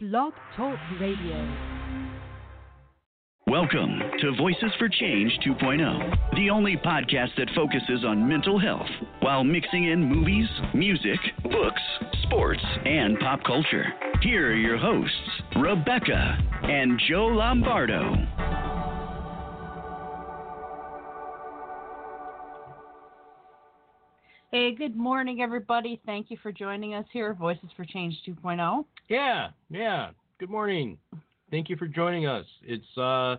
Blog Talk Radio. Welcome to Voices for Change 2.0, the only podcast that focuses on mental health while mixing in movies, music, books, sports, and pop culture. Here are your hosts, Rebecca and Joe Lombardo. Hey, good morning, everybody. Thank you for joining us here, Voices for Change oh. 2.0. Yeah, yeah. Good morning. Thank you for joining us. It's uh,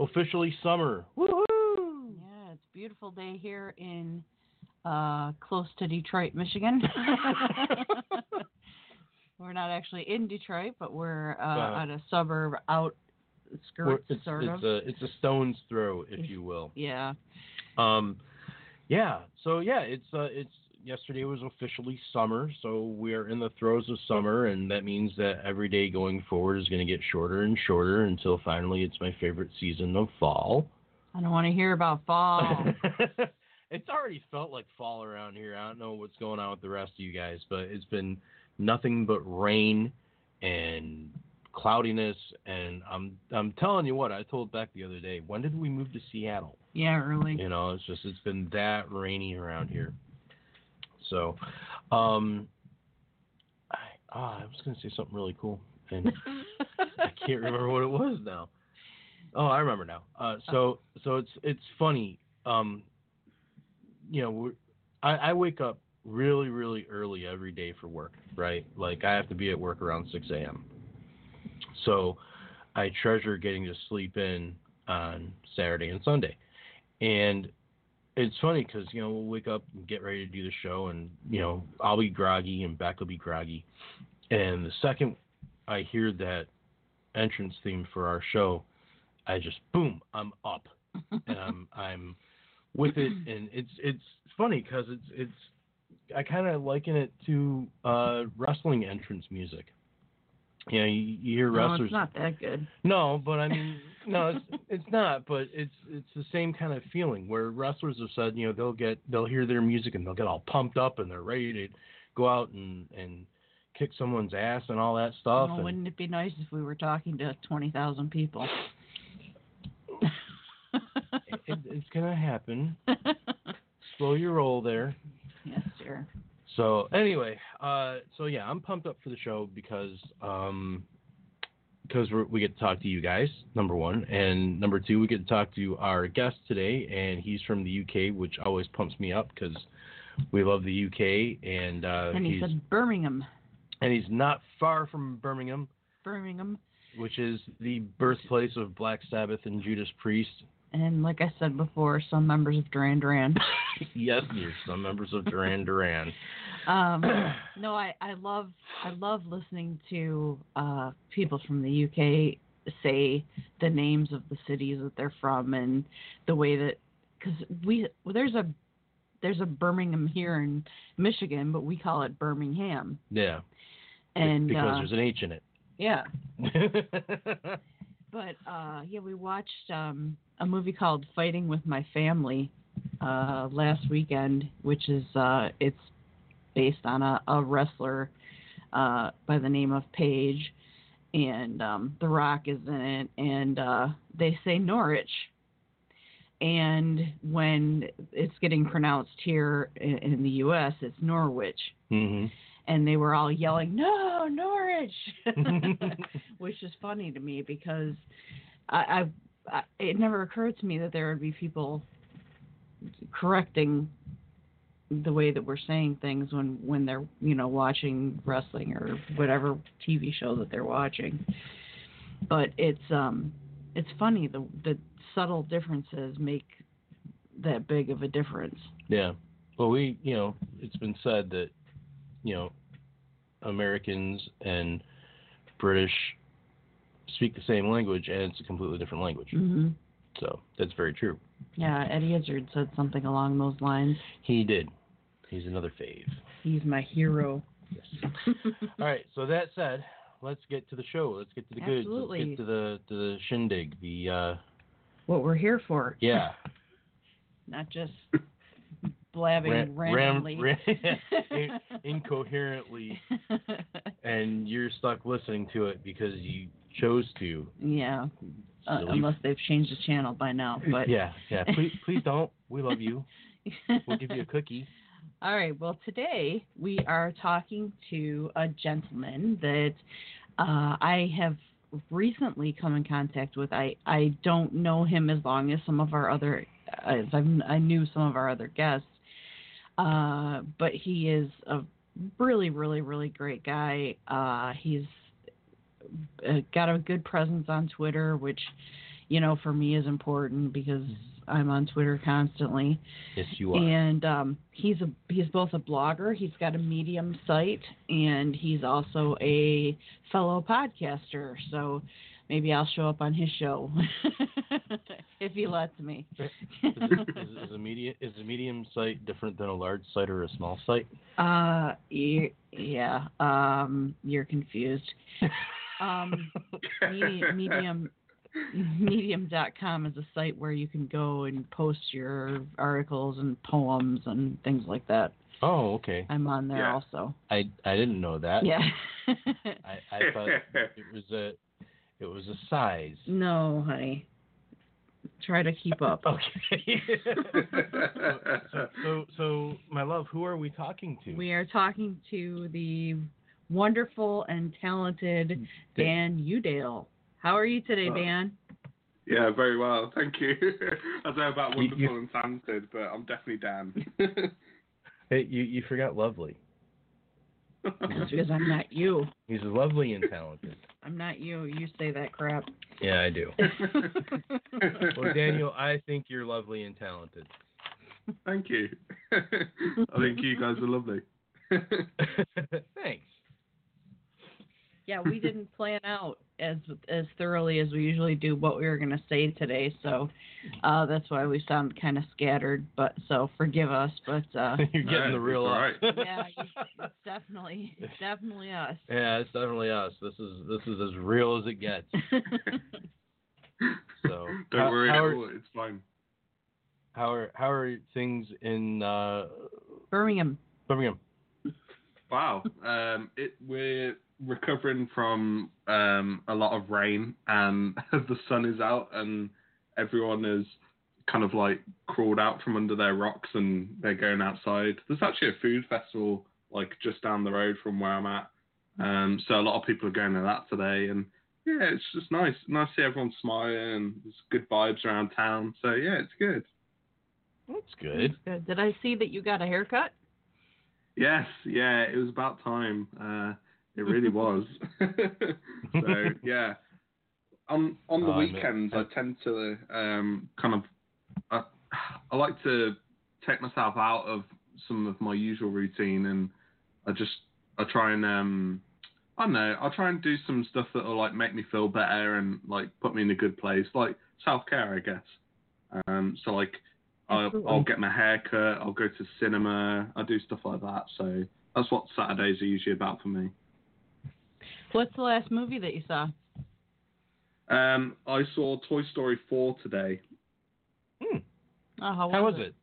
officially summer. Woohoo! Yeah, it's a beautiful day here in uh, close to Detroit, Michigan. we're not actually in Detroit, but we're uh, Uh, at a suburb outskirts, We're- it's, sort it's of. a it's a stone's throw, if you will. yeah. Um, yeah. So yeah, it's uh, it's yesterday was officially summer, so we are in the throes of summer, and that means that every day going forward is going to get shorter and shorter until finally it's my favorite season of fall. I don't want to hear about fall. it's already felt like fall around here. I don't know what's going on with the rest of you guys, but it's been nothing but rain and cloudiness and I'm I'm telling you what, I told Beck the other day, when did we move to Seattle? yeah, really. You know, it's just it's been that rainy around here. So, um I ah, I was going to say something really cool and I can't remember what it was now. Oh, I remember now. Uh, so so it's it's funny. Um, you know, I, I wake up really really early every day for work. Right, like I have to be at work around six a.m. So I treasure getting to sleep in on Saturday and Sunday, and it's funny because you know we'll wake up and get ready to do the show, and you know I'll be groggy and Beck will be groggy, and the second I hear that entrance theme for our show, I just boom, I'm up. And I'm I'm with it, and it's it's funny because it's it's I kind of liken it to uh, wrestling entrance music. You know, you, you hear no, wrestlers. it's not that good. No, but I mean, no, it's it's not. But it's it's the same kind of feeling where wrestlers have said, you know, they'll get they'll hear their music and they'll get all pumped up and they're ready to go out and and kick someone's ass and all that stuff. Well, and, wouldn't it be nice if we were talking to 20,000 people? it, it's gonna happen. Slow your roll there. yes, sir. So anyway, uh, so yeah, I'm pumped up for the show because um, because we're, we get to talk to you guys, number one, and number two, we get to talk to our guest today, and he's from the UK, which always pumps me up because we love the UK, and uh, and he he's said Birmingham. and he's not far from Birmingham, Birmingham. which is the birthplace of Black Sabbath and Judas Priest. And like I said before, some members of Duran Duran. yes, dear, some members of Duran Duran. Um, no, I, I love I love listening to uh, people from the UK say the names of the cities that they're from and the way that because we there's a there's a Birmingham here in Michigan, but we call it Birmingham. Yeah, And because uh, there's an H in it. yeah, but uh, yeah, we watched um, a movie called Fighting with My Family uh, last weekend, which is uh, it's based on a, a wrestler uh, by the name of Paige, and um, The Rock is in it, and uh, they say Norwich. And when it's getting pronounced here in, in the U.S., it's Norwich, hmm and they were all yelling, "No, Norwich!" which is funny to me because I, I, I it never occurred to me that there would be people correcting the way that we're saying things when when they're you know watching wrestling or whatever TV show that they're watching. But it's um it's funny the the subtle differences make that big of a difference. Yeah. Well, we, you know, it's been said that, you know, Americans and British speak the same language and it's a completely different language. hmm So that's very true. Yeah, Eddie Izzard said something along those lines. He did. He's another fave. He's my hero. Yes. All right. So that said, let's get to the show. Let's get to the goods. Absolutely. Let's get to the to the shindig. The uh, what we're here for. yeah. Not just blabbing ram, randomly. ram, incoherently, and you're stuck listening to it because you chose to. yeah, uh, unless they've changed the channel by now. But yeah, yeah. Please, please don't. We love you. We'll give you a cookie. All right. Well, today we are talking to a gentleman that uh, I have recently come in contact with. I, I don't know him as long as some of our other, as I've, I knew some of our other guests, uh, but he is a really, really, really great guy. Uh, he's uh, got a good presence on Twitter, which, you know, for me is important because I'm on Twitter constantly Yes, you are. and um, he's a he's both a blogger. He's got a Medium site, and he's also a fellow podcaster. So maybe I'll show up on his show if he lets me. is, is, is a media is a medium site different than a large site or a small site? uh, yeah. Um, you're confused. Um, me- medium medium.com is a site where you can go and post your articles and poems and things like that. Oh, okay. I'm on there Yeah. also. I I didn't know that. Yeah. I, I thought it was a it was a size. no, honey. Try to keep up. Okay. so, so so my love, who are we talking to? We are talking to the wonderful and talented mm. Dan Udale. How are you today. Dan? yeah, very well. Thank you. I don't know about You- wonderful you- and talented, but I'm definitely Dan. Hey, you you forgot lovely. That's because I'm not you. He's lovely and talented. I'm not you. You say that crap. Yeah, I do. Well, Daniel, I think you're lovely and talented. Thank you. I think you guys are lovely. Thanks. Yeah, we didn't plan out as as thoroughly as we usually do what we were going to say today, so uh, that's why we sound kind of scattered. But so forgive us. But uh, You're getting the real it's us. yeah, it's definitely it's definitely us. Yeah, it's definitely us. This is this is as real as it gets. So Don't how, worry, how are, it's fine. how are how are things in uh, Birmingham. Birmingham? Wow. Um, it, we're recovering from um, a lot of rain, and the sun is out, and everyone is kind of like crawled out from under their rocks, and they're going outside. There's actually a food festival like just down the road from where I'm at, um, so a lot of people are going to that today, and yeah, it's just nice. Nice to see everyone smiling, and there's good vibes around town. So yeah, it's good. That's good. Good. Did I see that you got a haircut? Yes, yeah, it was about time. Uh, it really was. so yeah, on on the Oh, mi- weekends I tend to um, kind of I, I like to take myself out of some of my usual routine, and I just I try and um, I don't know I try and do some stuff that will like make me feel better and like put me in a good place, like self care, I guess. Um, so like I'll, I'll get my hair cut, I'll go to cinema, I do stuff like that. So that's what Saturdays are usually about for me. What's the last movie that you saw? Um, I saw Toy Story 4 today. Hmm. Oh, how, How was it?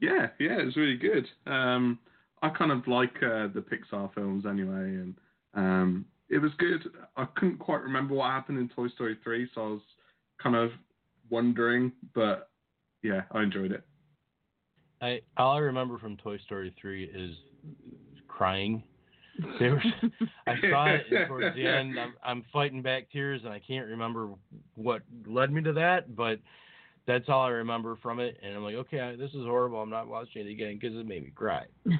Yeah, yeah, it was really good. Um, I kind of like uh, the Pixar films anyway, and um, it was good. I couldn't quite remember what happened in Toy Story 3, so I was kind of wondering, but yeah, I enjoyed it. I all I remember from Toy Story three is crying. There was, I saw it and towards the end. I'm, I'm fighting back tears, and I can't remember what led me to that, but that's all I remember from it. And I'm like, okay, I, this is horrible. I'm not watching it again because it made me cry.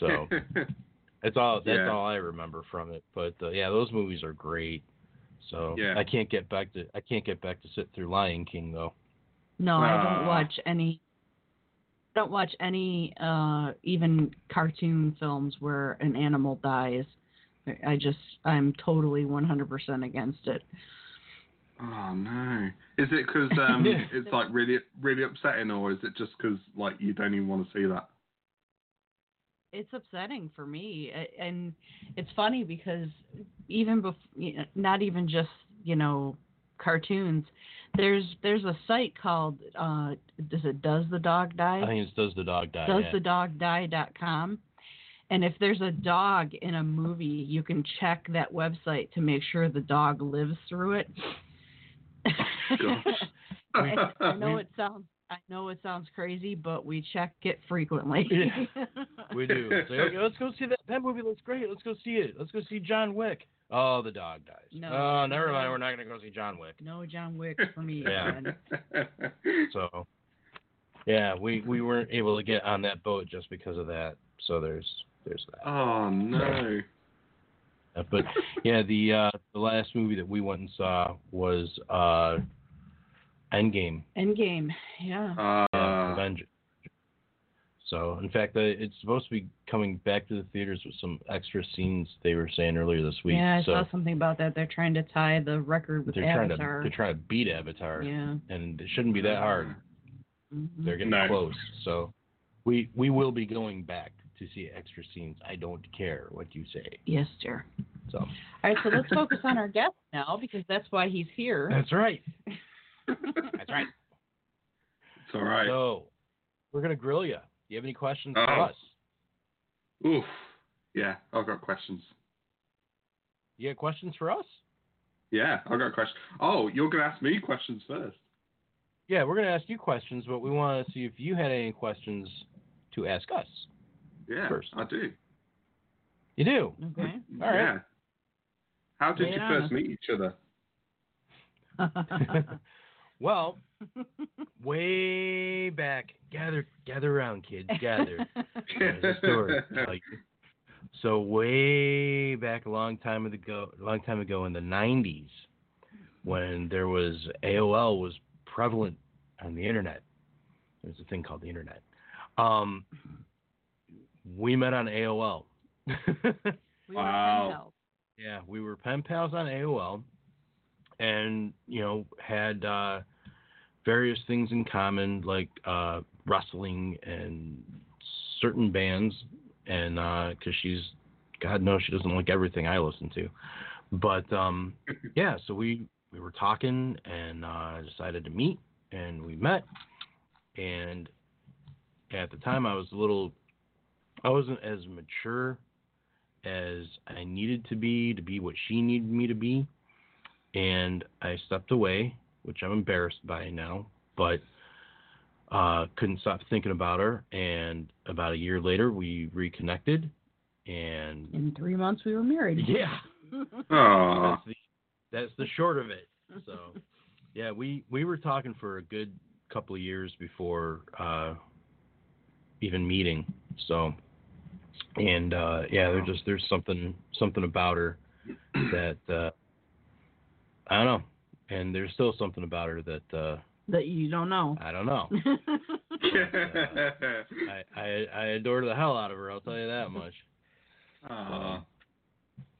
So that's all. That's Yeah. all I remember from it. But uh, yeah, those movies are great. So Yeah. I can't get back to I can't get back to sit through Lion King though. No, I don't watch any. Don't watch any uh, even cartoon films where an animal dies. I just I'm totally 100% against it. oh no! Is it because um, it's like really, really upsetting, or is it just because like you don't even want to see that? it's upsetting for me and it's funny because even before not even just you know cartoons There's there's a site called uh does it does the dog die? I think it's Does the Dog Die? does yeah. the dog die.com. And if there's a dog in a movie, you can check that website to make sure the dog lives through it. I, I know it sounds I know it sounds crazy, but we check it frequently. Yeah. We do. It's like, okay, let's go see that. That movie looks great. Let's go see it. Let's go see John Wick. Oh, the dog dies. No. Oh, never mind. We're not going to go see John Wick. no John Wick for me. Yeah. So, yeah, we, we weren't able to get on that boat just because of that. So there's there's that. oh no. But yeah, the uh, the last movie that we went and saw was uh, Endgame. Endgame. Yeah. Uh, Yeah, Avengers. So, in fact, uh, it's supposed to be coming back to the theaters with some extra scenes they were saying earlier this week. yeah, I so saw something about that. They're trying to tie the record with they're trying to Avatar. they're trying to beat Avatar, yeah. and it shouldn't be that hard. Mhm. They're getting No. close. So, we we will be going back to see extra scenes. I don't care what you say. Yes, sir. So All right, so let's focus on our guest now because that's why he's here. that's right. That's right. It's all right. So we're gonna grill you. Do you have any questions for Oh. us? Oof. Yeah, I've got questions. You got questions for us? Yeah, I've got questions. Oh, you're gonna ask me questions first. Yeah, we're gonna ask you questions, but we want to see if you had any questions to ask us. Yeah, First. I do. You do. Okay. All right. Yeah. How did Lay you it first meet each other? well, way back. Gather, gather around, kids. Gather. There's a story. to tell you. So way back a long time ago, a long time ago in the '90s, when there was AOL was prevalent on the internet. There's a thing called the internet. Um, we met on AOL. We Wow. Yeah, we were pen pals on AOL, and you know had uh, various things in common, like uh, wrestling and certain bands, and because she's, God knows, she doesn't like everything I listen to, but um, yeah, so we we were talking and uh, decided to meet, and we met, and at the time I was a little, I wasn't as mature as I needed to be to be what she needed me to be. And I stepped away, which I'm embarrassed by now, but uh, couldn't stop thinking about her. And about a year later, we reconnected. And In three months, we were married. yeah, Oh, that's the that's the short of it. So yeah, we we were talking for a good couple of years before uh, even meeting. So and uh, yeah, there's just there's something something about her that uh, I don't know, and there's still something about her that uh, that you don't know. I don't know. I, I I adore the hell out of her. I'll tell you that much. Aw.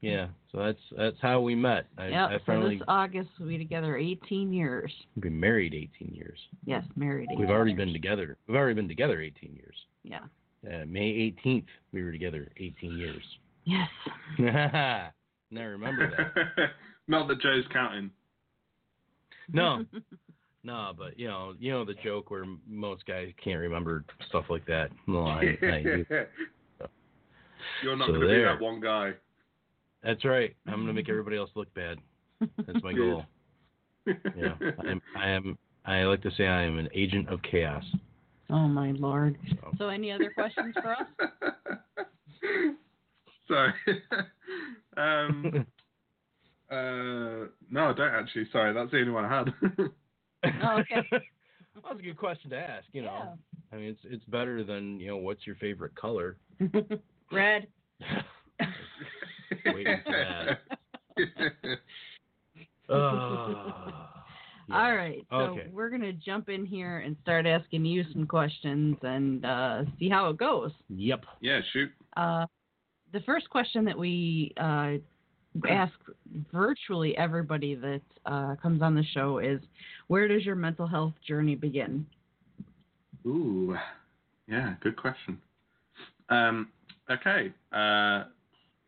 Yeah, so that's that's how we met. I, yep. I so this August we'll be together 18 years. We've been married 18 years. Yes, married. 18 We've already years. been together. We've already been together 18 years. Yeah. Uh, May 18th, we were together 18 years. Yes. now remember that. Not that Joe's counting. No, no, but you know, you know the joke where most guys can't remember stuff like that. No, I, I do. You're not So going to be that one guy. That's right. I'm gonna make everybody else look bad. That's my goal. Yeah, I am. I am. I like to say I am an agent of chaos. Oh my lord. So. So any other questions for us? Sorry. um, uh, no, I don't actually. Sorry, that's the only one I had. Oh, okay. well, that's a good question to ask. You know, I mean, it's it's better than you know, what's your favorite color? Red. Waiting for that. Uh, yeah. All right. So Okay. we're gonna jump in here and start asking you some questions and uh, see how it goes. Yep. yeah, shoot. Uh, the first question that we uh, ask virtually everybody that uh, comes on the show is, where does your mental health journey begin? Ooh, yeah, good question. Um, okay, uh,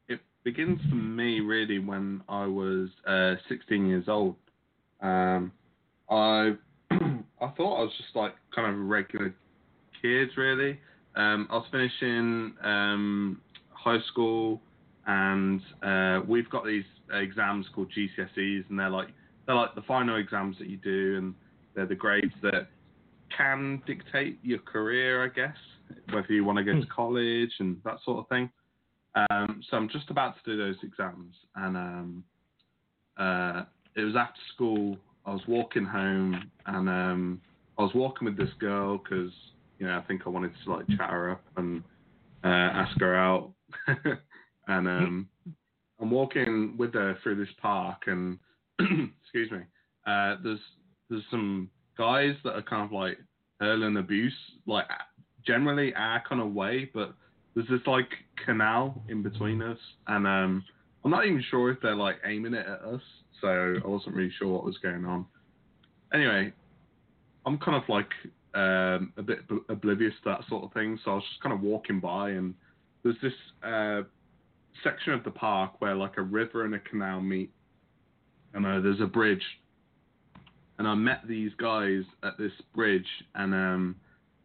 it begins for me really when I was uh, 16 years old. Um, I I thought I was just like kind of a regular kid, really. Um, I was finishing um, high school, and uh, we've got these exams called GCSEs, and they're like they're like the final exams that you do, and they're the grades that can dictate your career, I guess, whether you want to go to college and that sort of thing. Um, so I'm just about to do those exams, and um, uh, it was after school. I was walking home, and um, I was walking with this girl because you know I think I wanted to like chat her up and uh, ask her out, and um, I'm walking with her through this park, and excuse me, uh, there's there's some guys that are kind of like hurling abuse, like generally our kind of way, but there's this like canal in between us, and um, I'm not even sure if they're like aiming it at us, so I wasn't really sure what was going on. Anyway, I'm kind of like um, a bit oblivious to that sort of thing, so I was just kind of walking by, and there's this uh, section of the park where like a river and a canal meet, and uh, there's a bridge and I met these guys at this bridge, and um,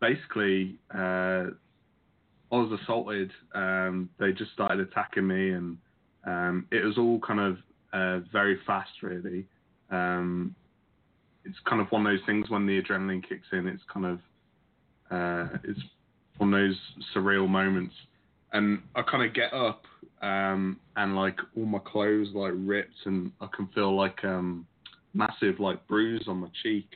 basically uh, I was assaulted. Um, they just started attacking me, and um, it was all kind of uh, very fast, really. Um, it's kind of one of those things when the adrenaline kicks in. It's kind of uh, it's one of those surreal moments, and I kind of get up, um, and like all my clothes like ripped, and I can feel like um, massive like bruise on my cheek,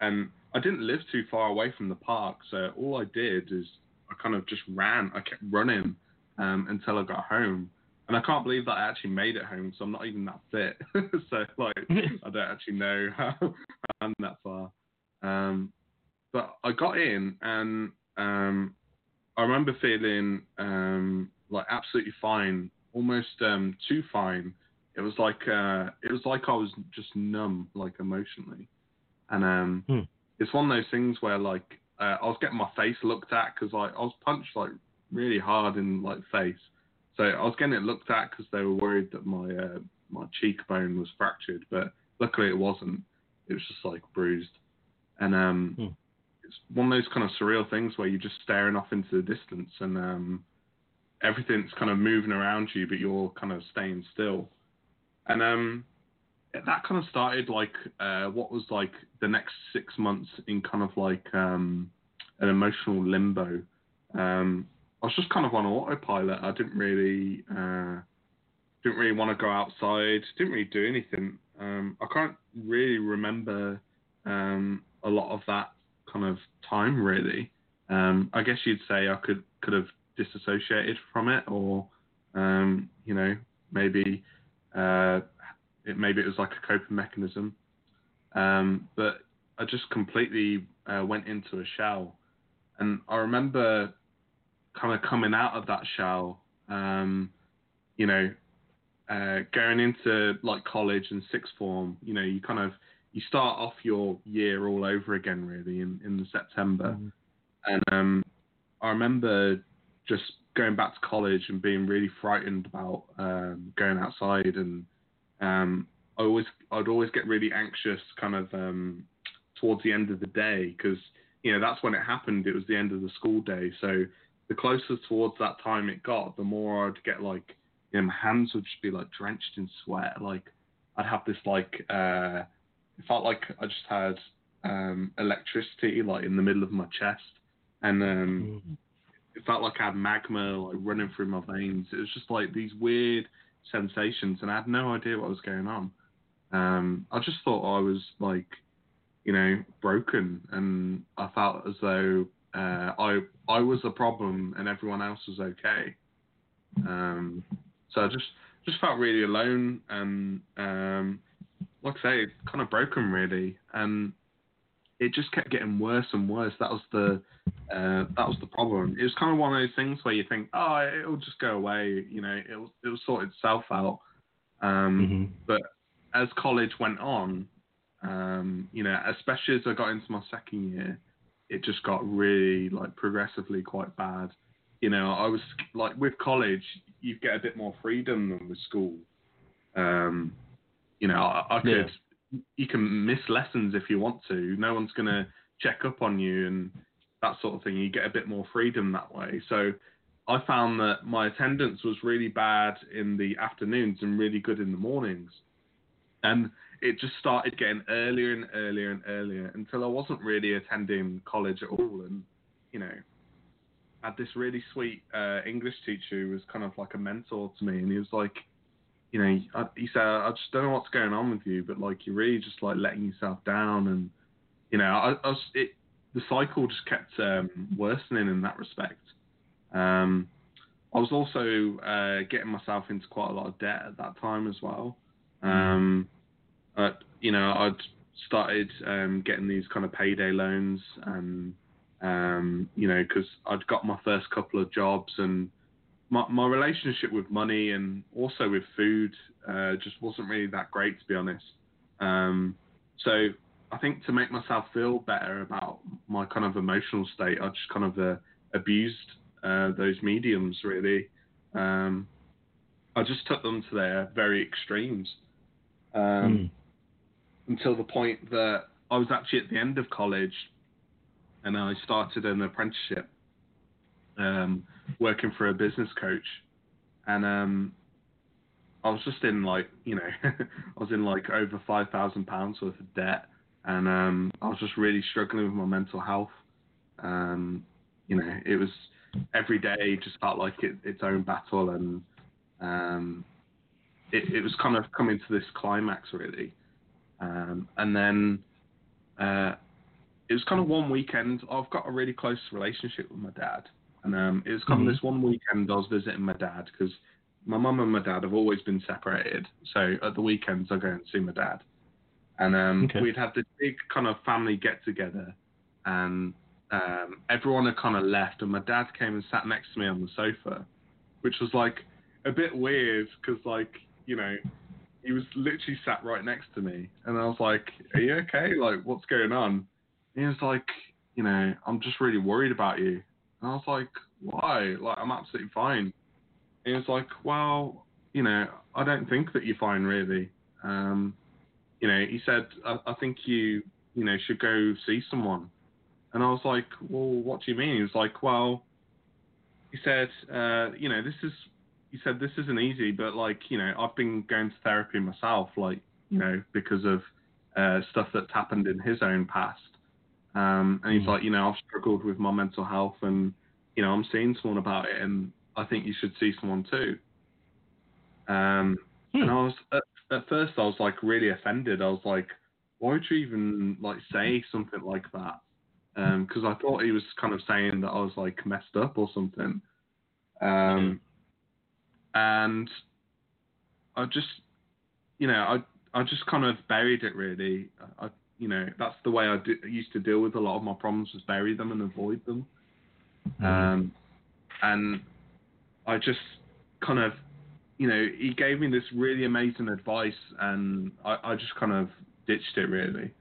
and I didn't live too far away from the park, so all I did is I kind of just ran. I kept running um, until I got home, and I can't believe that I actually made it home. So I'm not even that fit. so like I don't actually know how I'm that far. Um, but I got in, and um, I remember feeling um, like absolutely fine, almost um, too fine it was like uh, it was like I was just numb, like emotionally, and um, Hmm. it's one of those things where like uh, I was getting my face looked at because like I was punched like really hard in like face, so I was getting it looked at because they were worried that my uh, my cheekbone was fractured, but luckily it wasn't. It was just like bruised, and um, Hmm. it's one of those kind of surreal things where you're just staring off into the distance and um, everything's kind of moving around you, but you're kind of staying still and um, that kind of started like uh, what was like the next six months in kind of like um, an emotional limbo. Um, I was just kind of on autopilot. I didn't really uh, didn't really want to go outside. Didn't really do anything. Um, I can't really remember um, a lot of that kind of time really. Um, I guess you'd say I could could have disassociated from it, or um, you know maybe uh, it, maybe it was like a coping mechanism. Um, but I just completely uh, went into a shell. And I remember kind of coming out of that shell, um, you know, uh, going into like college and sixth form, you know, you kind of, you start off your year all over again, really, in, in September. Mhm. And um, I remember just going back to college and being really frightened about um, going outside, and um, I always I'd always get really anxious, kind of um, towards the end of the day, because you know that's when it happened. It was the end of the school day, so the closer towards that time it got, the more I'd get like, you know, my hands would just be like drenched in sweat. Like I'd have this like, uh, it felt like I just had um, electricity like in the middle of my chest, and um, Mhm. It felt like I had magma like running through my veins. It was just like these weird sensations, and I had no idea what was going on. Um, I just thought I was like, you know, broken, and I felt as though uh, I I was the problem and everyone else was okay. Um, so I just just felt really alone, and um, like I say, kind of broken really, and it just kept getting worse and worse. That was the uh, that was the problem. It was kind of one of those things where you think, oh, it'll just go away. You know, it'll it'll sort itself out. Um, Mhm. But as college went on, um, you know, especially as I got into my second year, it just got really like progressively quite bad. You know, I was like with college, you get a bit more freedom than with school. Um, you know, I, I could Yeah. You can miss lessons if you want to. No one's gonna check up on you and that sort of thing. You get a bit more freedom that way. So I found that my attendance was really bad in the afternoons and really good in the mornings. And it just started getting earlier and earlier and earlier until I wasn't really attending college at all. And, you know, I had this really sweet uh, English teacher who was kind of like a mentor to me. And he was like, you know, I, he said, I just don't know what's going on with you, but like you're really just like letting yourself down. And, you know, I, I was, it, the cycle just kept um, worsening in that respect. Um, I was also uh, getting myself into quite a lot of debt at that time as well. Um, but, you know, I'd started um, getting these kind of payday loans, and um, you know, because I'd got my first couple of jobs, and my my relationship with money and also with food uh, just wasn't really that great, to be honest. Um, so I think to make myself feel better about my kind of emotional state, I just kind of uh, abused uh, those mediums really. Um, I just took them to their very extremes um, Mm. until the point that I was actually at the end of college and I started an apprenticeship um, working for a business coach. And um, I was just in like, you know, I was in like over £5,000 worth of debt. And um, I was just really struggling with my mental health. Um, you know, it was every day just felt like it, its own battle. And um, it, it was kind of coming to this climax, really. Um, and then uh, it was kind of one weekend. I've got a really close relationship with my dad, and um, it was kind Mhm. of this one weekend I was visiting my dad because my mum and my dad have always been separated. So at the weekends I go and see my dad, and um, Okay. we'd had this big kind of family get together, and um, everyone had kind of left, and my dad came and sat next to me on the sofa, which was like a bit weird because like you know he was literally sat right next to me, and I was like, "Are you okay? Like, what's going on?" And he was like, "You know, I'm just really worried about you." And I was like, "Why? Like, I'm absolutely fine." And he was like, "Well, you know, I don't think that you're fine, really." Um, you know, he said, I, "I think you, you know, should go see someone." And I was like, "Well, what do you mean?" He was like, "Well," he said, uh, "You know, this is." He said, "This isn't easy, but like, you know, I've been going to therapy myself, like, you know, because of uh, stuff that's happened in his own past." Um, and he's Mm. like, you know, I've struggled with my mental health, and you know, I'm seeing someone about it, and I think you should see someone too. Um, Hmm. and I was at, at first, I was like really offended. I was like, why would you even like say something like that? Because I thought he was kind of saying that I was like messed up or something. Um, and I just, you know, I I just kind of buried it really. I, you know, that's the way I d- used to deal with a lot of my problems was bury them and avoid them. Mhm. Um, and I just kind of, you know, he gave me this really amazing advice, and I, I just kind of ditched it really.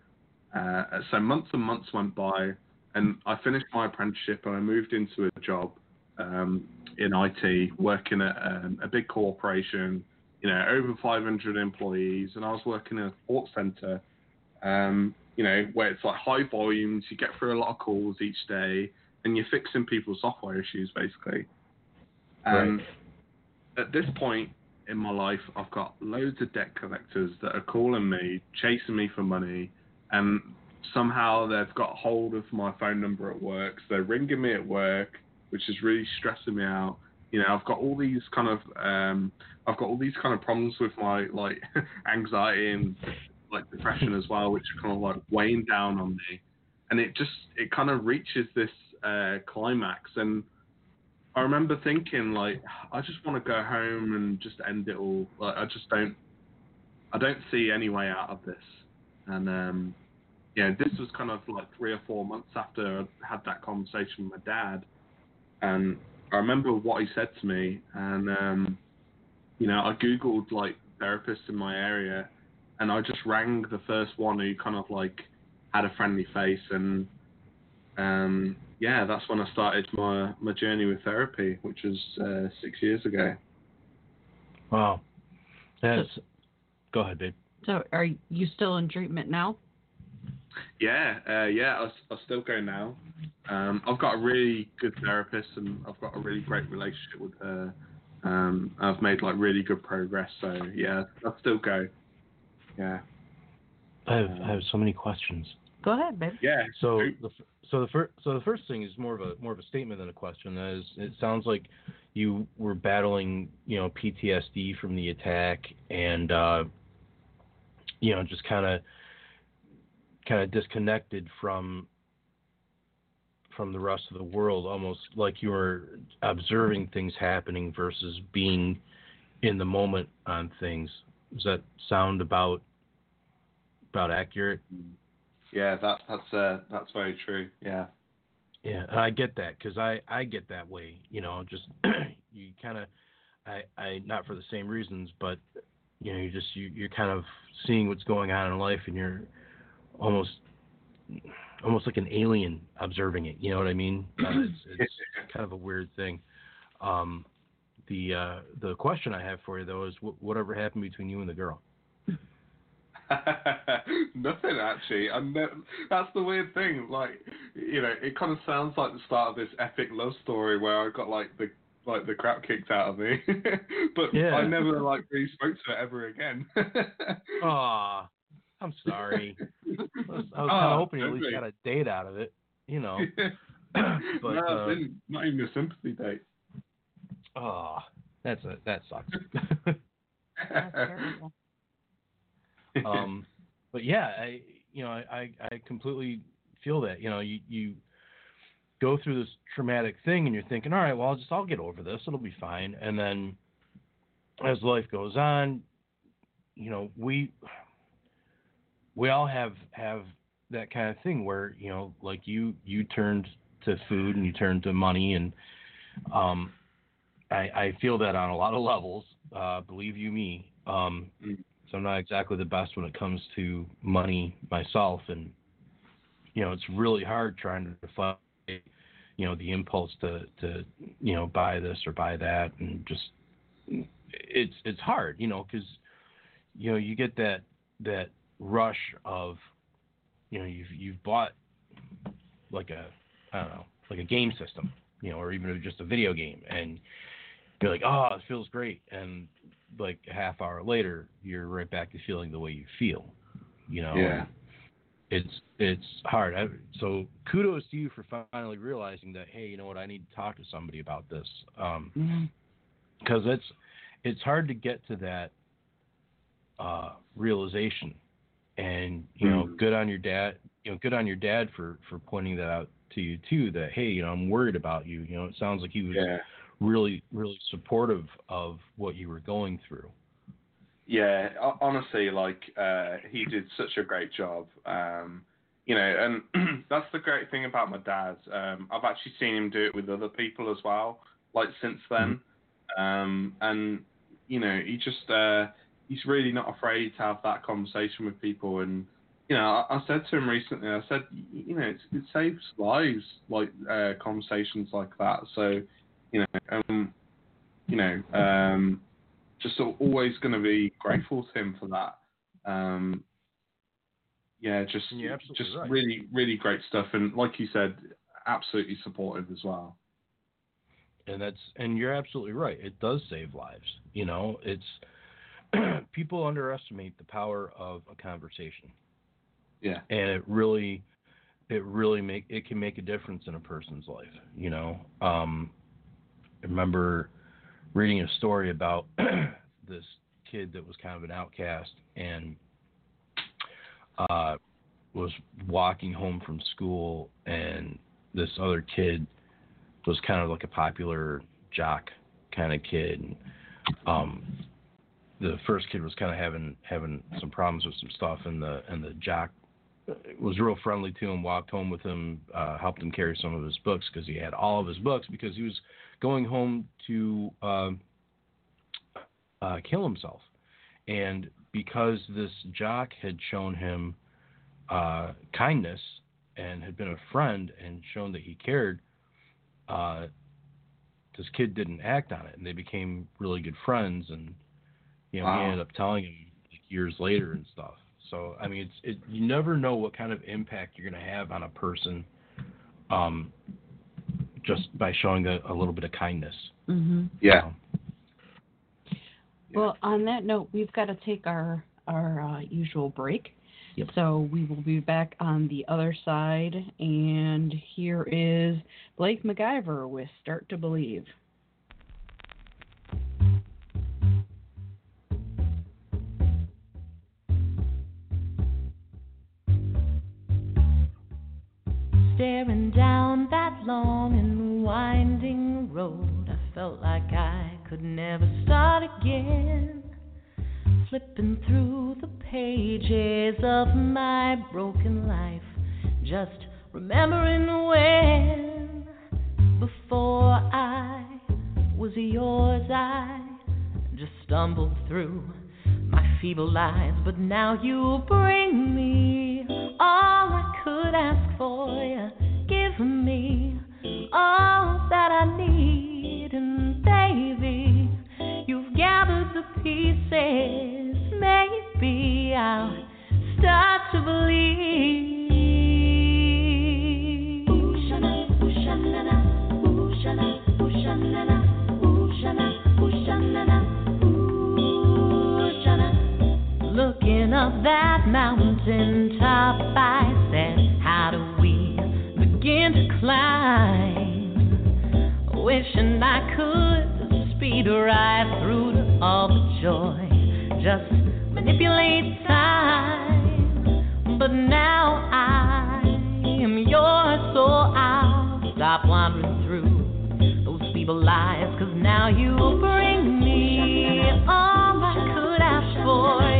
Uh, so months and months went by, and I finished my apprenticeship, and I moved into a job um, in IT, working at um, a big corporation. You know, over 500 employees, and I was working in a support center. Um, you know, where it's like high volumes, you get through a lot of calls each day, and you're fixing people's software issues basically. And at this point in my life, I've got loads of debt collectors that are calling me, chasing me for money, and somehow they've got hold of my phone number at work. So they're ringing me at work, which is really stressing me out. You know, I've got all these kind of, um, I've got all these kind of problems with my like anxiety and like depression as well, which kind of like weighing down on me. And it just, it kind of reaches this uh, climax. And I remember thinking like, I just want to go home and just end it all. Like, I just don't, I don't see any way out of this. And um, yeah, this was kind of like three or four months after I had that conversation with my dad, and I remember what he said to me, and um, you know, I googled like therapists in my area, and I just rang the first one who kind of like had a friendly face, and um, yeah, that's when I started my my journey with therapy, which was uh, six years ago. Wow. That's. Go ahead, babe. So, are you still in treatment now? Yeah, uh, yeah, I, I still go now. Um, I've got a really good therapist, and I've got a really great relationship with her. Um, I've made like really good progress, so yeah, I still go. Yeah. I have I have so many questions. Go ahead, baby. Yeah. So the so the first so the first thing is more of a more of a statement than a question. That is, it sounds like you were battling you know PTSD from the attack and uh, you know just kind of kind of disconnected from from the rest of the world, almost like you were observing things happening versus being in the moment on things. Does that sound about about accurate? Yeah, that, that's uh, that's very true. Yeah. Yeah, I get that because I I get that way. You know, just you kind of I I not for the same reasons, but you know, you just you you're kind of seeing what's going on in life, and you're almost almost like an alien observing it. You know what I mean? Uh, it's, it's kind of a weird thing. Um, the uh, the question I have for you though is wh- whatever happened between you and the girl. Nothing actually, and that, that's the weird thing. Like, you know, it kind of sounds like the start of this epic love story where I got like the like the crap kicked out of me, but Yeah. I never like really spoke to her ever again. Ah, I'm sorry. I was, I was kind Oh, of hoping you at least got a date out of it. You know. but no, uh, didn't. Even a sympathy date. Oh, that's a that sucks. That's terrible. Um, but yeah, I you know I I completely feel that. You know, you you go through this traumatic thing and you're thinking, all right, well, I'll just I'll get over this. It'll be fine. And then as life goes on, you know, we we all have have that kind of thing where you know, like you you turned to food and you turned to money and um I, I feel that on a lot of levels. Uh, believe you me. Um, Mm. So I'm not exactly the best when it comes to money myself, and you know it's really hard trying to fight, you know, the impulse to to you know buy this or buy that, and just it's it's hard, you know, because you know you get that that rush of you know you've you've bought like a I don't know like a game system, you know, or even just a video game, and you're like, oh, it feels great, and like a half hour later, you're right back to feeling the way you feel, you know. Yeah. It's it's hard. I, so kudos to you for finally realizing that. Hey, you know what? I need to talk to somebody about this. Um, because it's it's hard to get to that uh, realization. And you know, Mm. good on your dad. You know, good on your dad for for pointing that out to you too. That hey, you know, I'm worried about you. You know, it sounds like he was Yeah. Really really supportive of what you were going through. Yeah, honestly, like uh, he did such a great job. Um, you know, and that's the great thing about my dad. Um, I've actually seen him do it with other people as well. Like since then, um, and you know, he just uh, he's really not afraid to have that conversation with people. And you know, I, I said to him recently, I said, you know, it's, it saves lives, like uh, conversations like that. So, you know, um, you know, um, just al- always going to be grateful to him for that. Um, yeah, just You're just right. really really great stuff, and like you said, absolutely supportive as well. and that's and you're absolutely right it does save lives you know it's people underestimate the power of a conversation Yeah, and it really it really make it can make a difference in a person's life you know um i remember reading a story about this kid that was kind of an outcast and uh was walking home from school and this other kid was kind of like a popular jock kind of kid. And um the first kid was kind of having having some problems with some stuff and the and the jock was real friendly to him walked home with him uh helped him carry some of his books because he had all of his books because he was going home to um uh kill himself. And because this jock had shown him uh kindness and had been a friend and shown that he cared uh this kid didn't act on it. And they became really good friends and you know he ended up telling him like, years later and stuff. So I mean, it's it, you never know what kind of impact you're going to have on a person, um, just by showing a, a little bit of kindness. hmm Yeah. Um, Well, on that note, we've got to take our our uh, usual break. Yep. So we will be back on the other side, and here is Blake MacGyver with "Start to Believe." Pages of my broken life, just remembering when before I was yours, I just stumbled through my feeble lies, but now you bring me all I could ask for. You give me all that I need, mountain top, I said, How do we begin to climb? Wishing I could speed right through to all the joy, just manipulate time. But now I am yours, so I'll stop wandering through those feeble lies, cause now you bring me all I could ask for.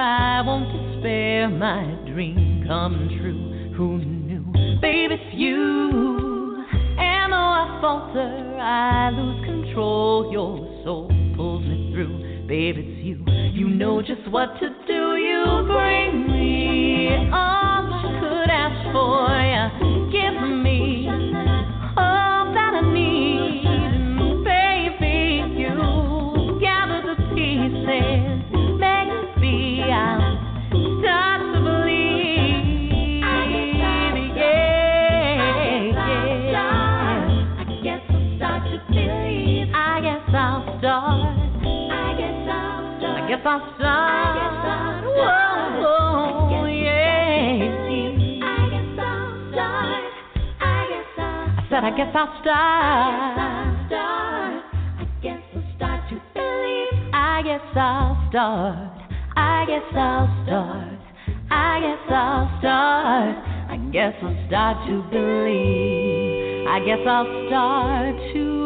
I won't despair. My dream come true. Who knew, baby, it's you. And though I falter, I lose control. Your soul pulls me through. Baby, it's you. You know just what to do. I guess I'll start. Whoa, yeah. I guess I'll start. I guess I'll. I said I guess I'll start. I guess I'll start to believe. I guess I'll start. I guess I'll start. I guess I'll start. I guess I'll start to believe. I guess I'll start to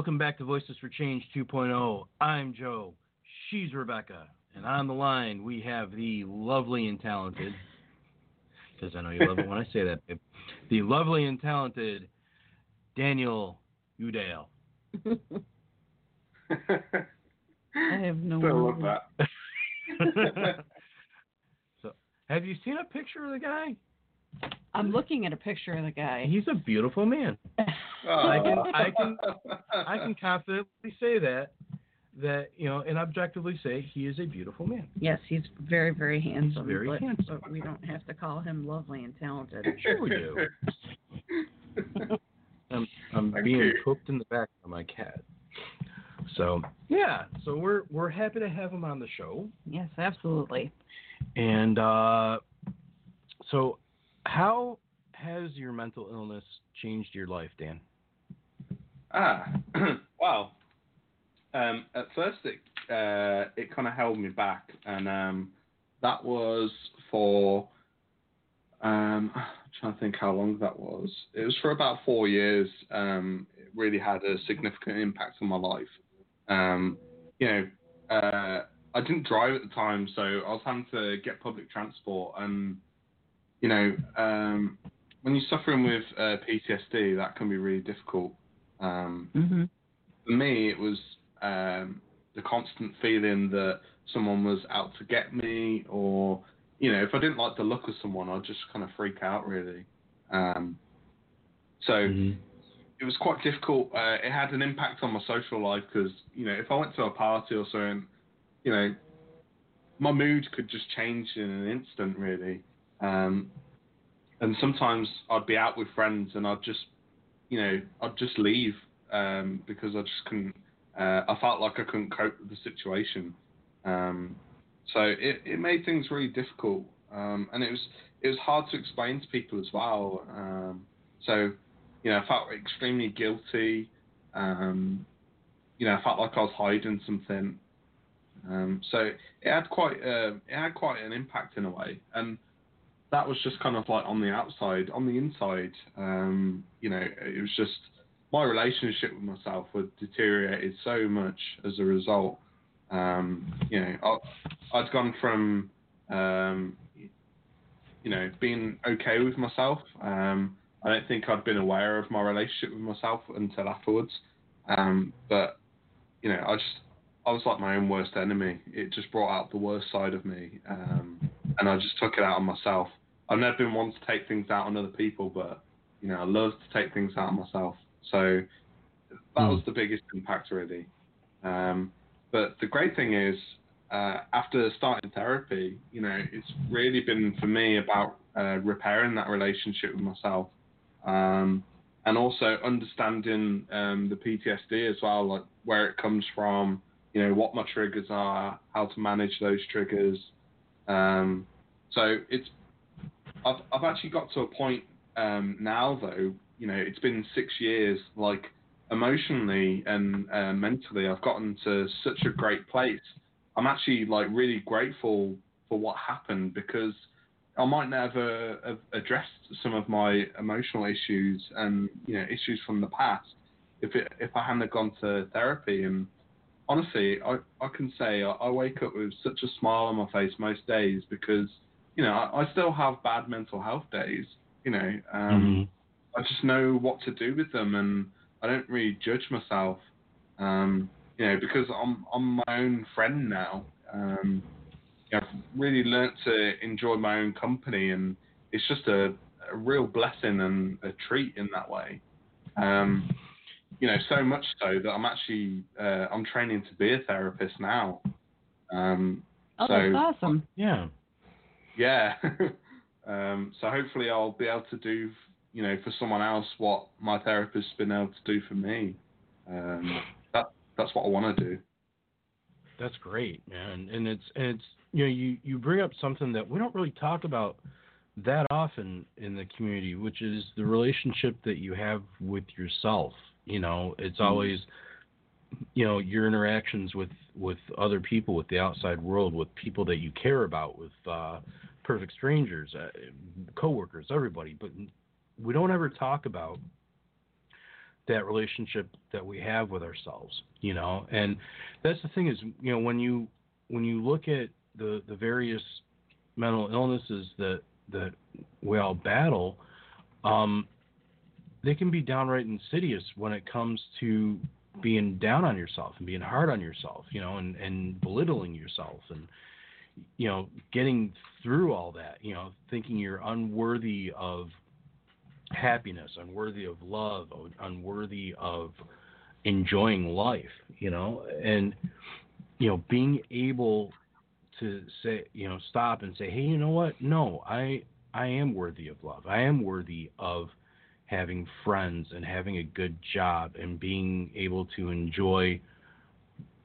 welcome back to Voices for Change 2.0. I'm Joe. She's Rebecca. And on the line, we have the lovely and talented, because I know you love it when I say that, babe, the lovely and talented Daniel Udale. I have no. Still love that. so, have you seen a picture of the guy? I'm looking at a picture of the guy. He's a beautiful man. I can- I can- I can confidently say that, that you know, and objectively say he is a beautiful man. Yes, he's very, very handsome. very but, handsome. but we don't have to call him lovely and talented. Sure we do. I'm, I'm being you. cooked in the back by my cat. So yeah, so we're we're happy to have him on the show. Yes, absolutely. And uh, so, how has your mental illness changed your life, Dan? Ah, wow. Um, at first, it uh, it kind of held me back, and um, that was for. Um, I'm trying to think how long that was. It was for about four years. Um, it really had a significant impact on my life. Um, you know, uh, I didn't drive at the time, so I was having to get public transport, and you know, um, when you're suffering with uh, PTSD, that can be really difficult. Um, Mm-hmm. for me, it was um, the constant feeling that someone was out to get me, or you know, if I didn't like the look of someone, I'd just kind of freak out really. Um, so Mhm. it was quite difficult. Uh, it had an impact on my social life because you know, if I went to a party or something, you know, my mood could just change in an instant really. Um, and sometimes I'd be out with friends and I'd just, you know, I'd just leave um, because I just couldn't. Uh, I felt like I couldn't cope with the situation. Um, so it, it made things really difficult, um, and it was it was hard to explain to people as well. Um, so you know, I felt extremely guilty. Um, you know, I felt like I was hiding something. So it had quite uh, it had quite an impact in a way, and that was just kind of like on the outside. On the inside, um, you know, it was just my relationship with myself had deteriorated so much as a result. Um, you know, I, I'd gone from um, you know being okay with myself. Um, I don't think I'd been aware of my relationship with myself until afterwards. Um, but you know, I just I was like my own worst enemy. It just brought out the worst side of me, um, and I just took it out on myself. I've never been one to take things out on other people, but you know, I love to take things out on myself. So that was the biggest impact, really. Um, but the great thing is, uh, after starting therapy, you know, it's really been for me about uh, repairing that relationship with myself, um, and also understanding um, the PTSD as well, like where it comes from, you know, what my triggers are, how to manage those triggers. Um, so it's, I've I've actually got to a point um, now though, you know, it's been six years, like emotionally and uh, mentally, I've gotten to such a great place. I'm actually like really grateful for what happened because I might never have addressed some of my emotional issues and you know issues from the past if it if I hadn't gone to therapy. And honestly, I I can say I, I wake up with such a smile on my face most days because you know I, I still have bad mental health days. You know, um, I just know what to do with them, and I don't really judge myself. Um, you know, because I'm I'm my own friend now. Um, you know, I've really learnt to enjoy my own company, and it's just a, a real blessing and a treat in that way. Um, you know, so much so that I'm actually uh, I'm training to be a therapist now. Um, Oh, so that's awesome. Yeah. Yeah. um, so hopefully I'll be able to do, you know, for someone else what my therapist's been able to do for me. Um, that that's what I want to do. That's great, man. And it's and it's you know you you bring up something that we don't really talk about that often in the community, which is the relationship that you have with yourself. You know, it's Mhm. always you know your interactions with with other people, with the outside world, with people that you care about, with uh, perfect strangers, uh, coworkers, everybody. But we don't ever talk about that relationship that we have with ourselves. You know, and that's the thing is you know when you when you look at the the various mental illnesses that that we all battle um they can be downright insidious when it comes to being down on yourself and being hard on yourself you know and and belittling yourself and you know getting through all that you know thinking you're unworthy of happiness unworthy of love unworthy of enjoying life, you know, and you know, being able to say, you know, stop and say, "Hey, you know what? No, I I am worthy of love. I am worthy of having friends and having a good job and being able to enjoy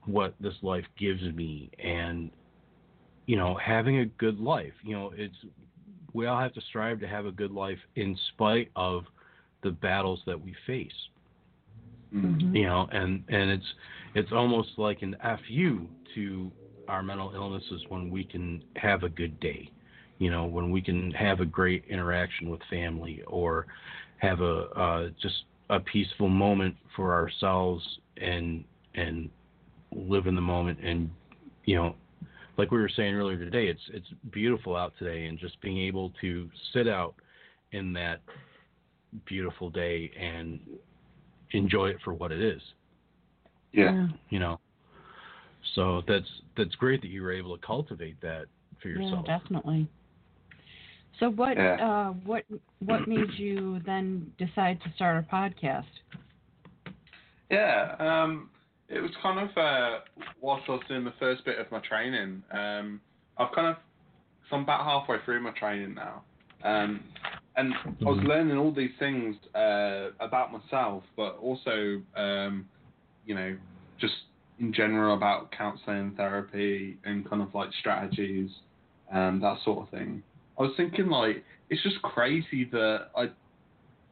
what this life gives me and you know, having a good life. You know, it's we all have to strive to have a good life in spite of the battles that we face Mm. Mhm. you know and and it's it's almost like an fu to our mental illnesses when we can have a good day. You know, when we can have a great interaction with family or have a uh, just a peaceful moment for ourselves and and live in the moment and you know like we were saying earlier today it's it's beautiful out today and just being able to sit out in that beautiful day and enjoy it for what it is Yeah. you know so that's that's great that you were able to cultivate that for Yeah, yourself definitely. So what Yeah. uh what what made you then decide to start a podcast? Yeah, um, it was kind of uh, whilst I was doing the first bit of my training. Um, I've kind of, so I'm about halfway through my training now, um, and I was Mhm. learning all these things uh, about myself, but also, um, you know, just in general about counselling, therapy, and kind of like strategies, um, that sort of thing. I was thinking like it's just crazy that I,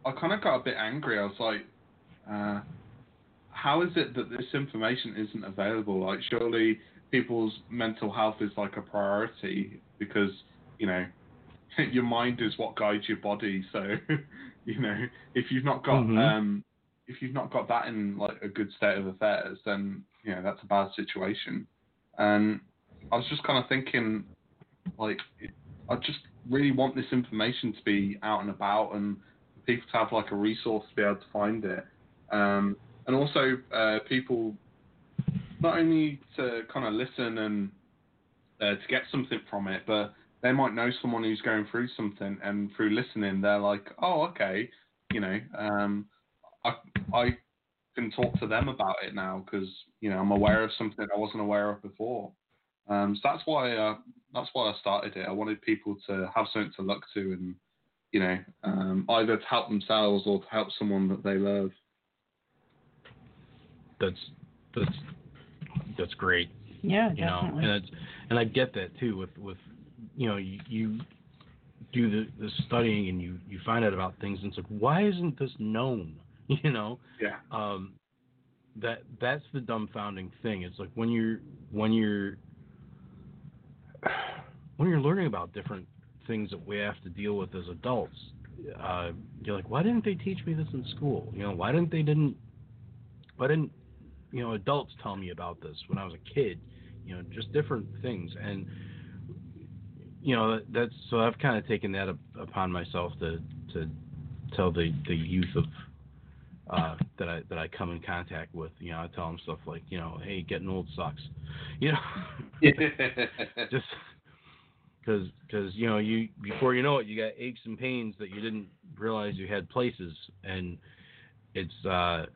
I kind of got a bit angry. I was like. Uh, how is it that this information isn't available? Like, surely people's mental health is like a priority because you know your mind is what guides your body. So, you know, if you've not got Mhm. um, if you've not got that in like a good state of affairs, then you know that's a bad situation. And I was just kind of thinking, like, I just really want this information to be out and about and people to have like a resource to be able to find it. Um, and also uh, people not only to kind of listen and uh, to get something from it, but they might know someone who's going through something, and through listening, they're like, "Oh, okay, you know, um, I I can talk to them about it now because you know I'm aware of something I wasn't aware of before." Um, so that's why uh, that's why I started it. I wanted people to have something to look to, and you know, um, either to help themselves or to help someone that they love. That's that's that's great. Yeah, you know definitely. and it's and i get that too with with you know you, you do the, the studying and you you find out about things and it's like why isn't this known? You know? Yeah. um that that's the dumbfounding thing. It's like when you're when you're when you're learning about different things that we have to deal with as adults uh you're like why didn't they teach me this in school? You know why didn't they didn't why didn't you know adults tell me about this when i was a kid you know just different things. And you know that's so i've kind of taken that up, upon myself to to tell the the youth of uh that i that i come in contact with. You know i tell them stuff like you know hey getting old sucks you know? Just because because you know you before you know it you got aches and pains that you didn't realize you had places. And it's uh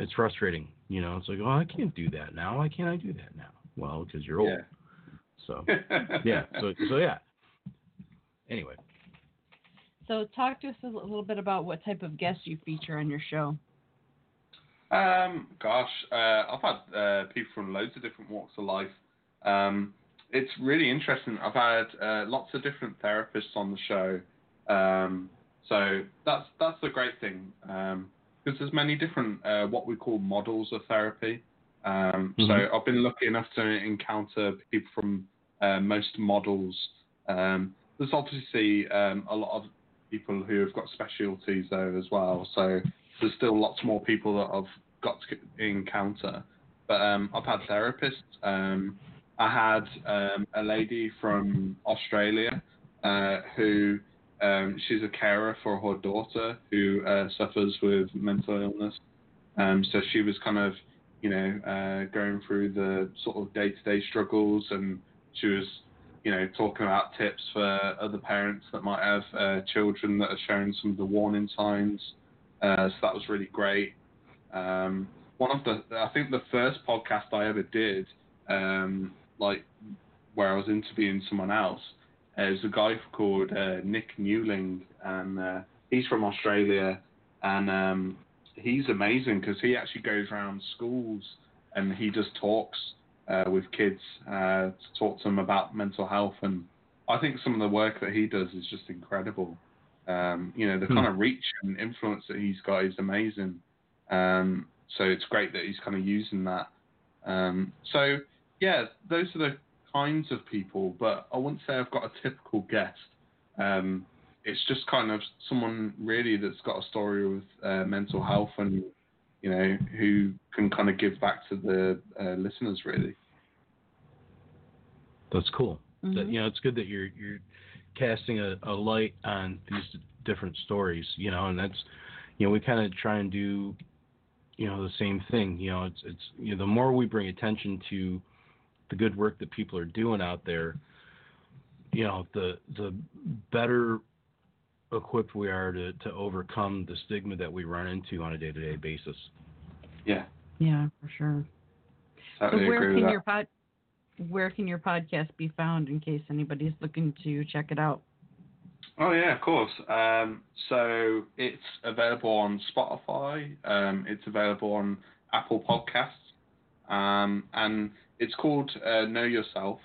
it's frustrating you know? It's like oh i can't do that now. Why can't i do that now? Well because you're old. So yeah. So so yeah. Anyway. So talk to us a little bit about what type of guests you feature on your show. Um, gosh, uh, I've had uh, people from loads of different walks of life. Um, it's really interesting. I've had uh, lots of different therapists on the show, um, so that's that's the great thing because there's many different uh, what we call models of therapy. Um, So Mhm. I've been lucky enough to encounter people from uh, most models. Um, there's obviously um, a lot of people who have got specialties there as well. So there's still lots more people that I've got to encounter. But um, I've had therapists. Um, I had um, a lady from Australia uh, who um, she's a carer for her daughter who uh, suffers with mental illness. Um, so she was kind of, you know, uh, going through the sort of day-to-day struggles, and she was, you know, talking about tips for other parents that might have uh, children that are showing some of the warning signs. Uh, so that was really great. Um, one of the, I think the first podcast I ever did, um, like where I was interviewing someone else, uh, is a guy called uh, Nick Newling, and uh, he's from Australia, and um, he's amazing because he actually goes around schools and he just talks uh, with kids uh, to talk to them about mental health, and I think some of the work that he does is just incredible. Um, you know, the Hmm. kind of reach and influence that he's got is amazing. Um, so it's great that he's kind of using that. Um, so yeah, those are the kinds of people, but I wouldn't say I've got a typical guest. Um, it's just kind of someone really that's got a story with uh, mental health and you know who can kind of give back to the uh, listeners really. That's cool. Mhm. That, you know, it's good that you're you're casting a, a light on these different stories. You know, and that's you know we kind of try and do you know the same thing. You know, it's it's you know the more we bring attention to the good work that people are doing out there, you know, the the better equipped we are to, to overcome the stigma that we run into on a day to day basis. Yeah, Yeah, for sure. So where can your pod where can your podcast be found in case anybody's looking to check it out? Oh yeah, of course. Um, so it's available on Spotify. Um, it's available on Apple Podcasts, um, and it's called uh, Know Yourself.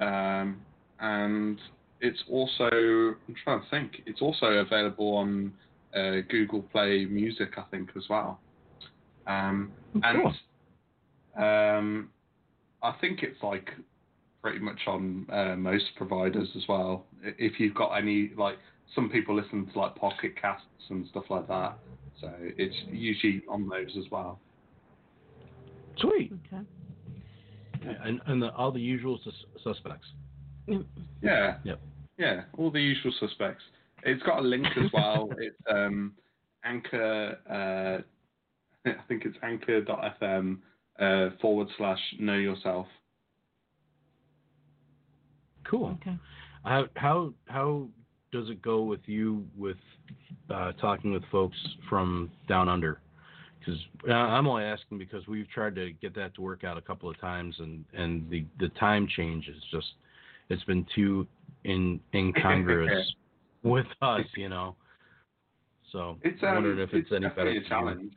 Um, and it's also I'm trying to think. It's also available on uh, Google Play Music, I think, as well. Um, and um, I think it's like pretty much on uh, most providers as well. If you've got any like some people listen to like Pocket Casts and stuff like that, so it's usually on those as well. Sweet. Okay. And, and the, all the usual sus- suspects. Yeah. Yep. Yeah, all the usual suspects. It's got a link as well. it's um, Anchor. Uh, I think it's Anchor.fm uh, forward slash Know Yourself. Cool. Okay. How how how does it go with you with uh, talking with folks from down under? Because uh, I'm only asking because we've tried to get that to work out a couple of times, and and the the time change is just it's been too in incongruous with us, you know. So It's I um, wondered if it's, any better a challenge.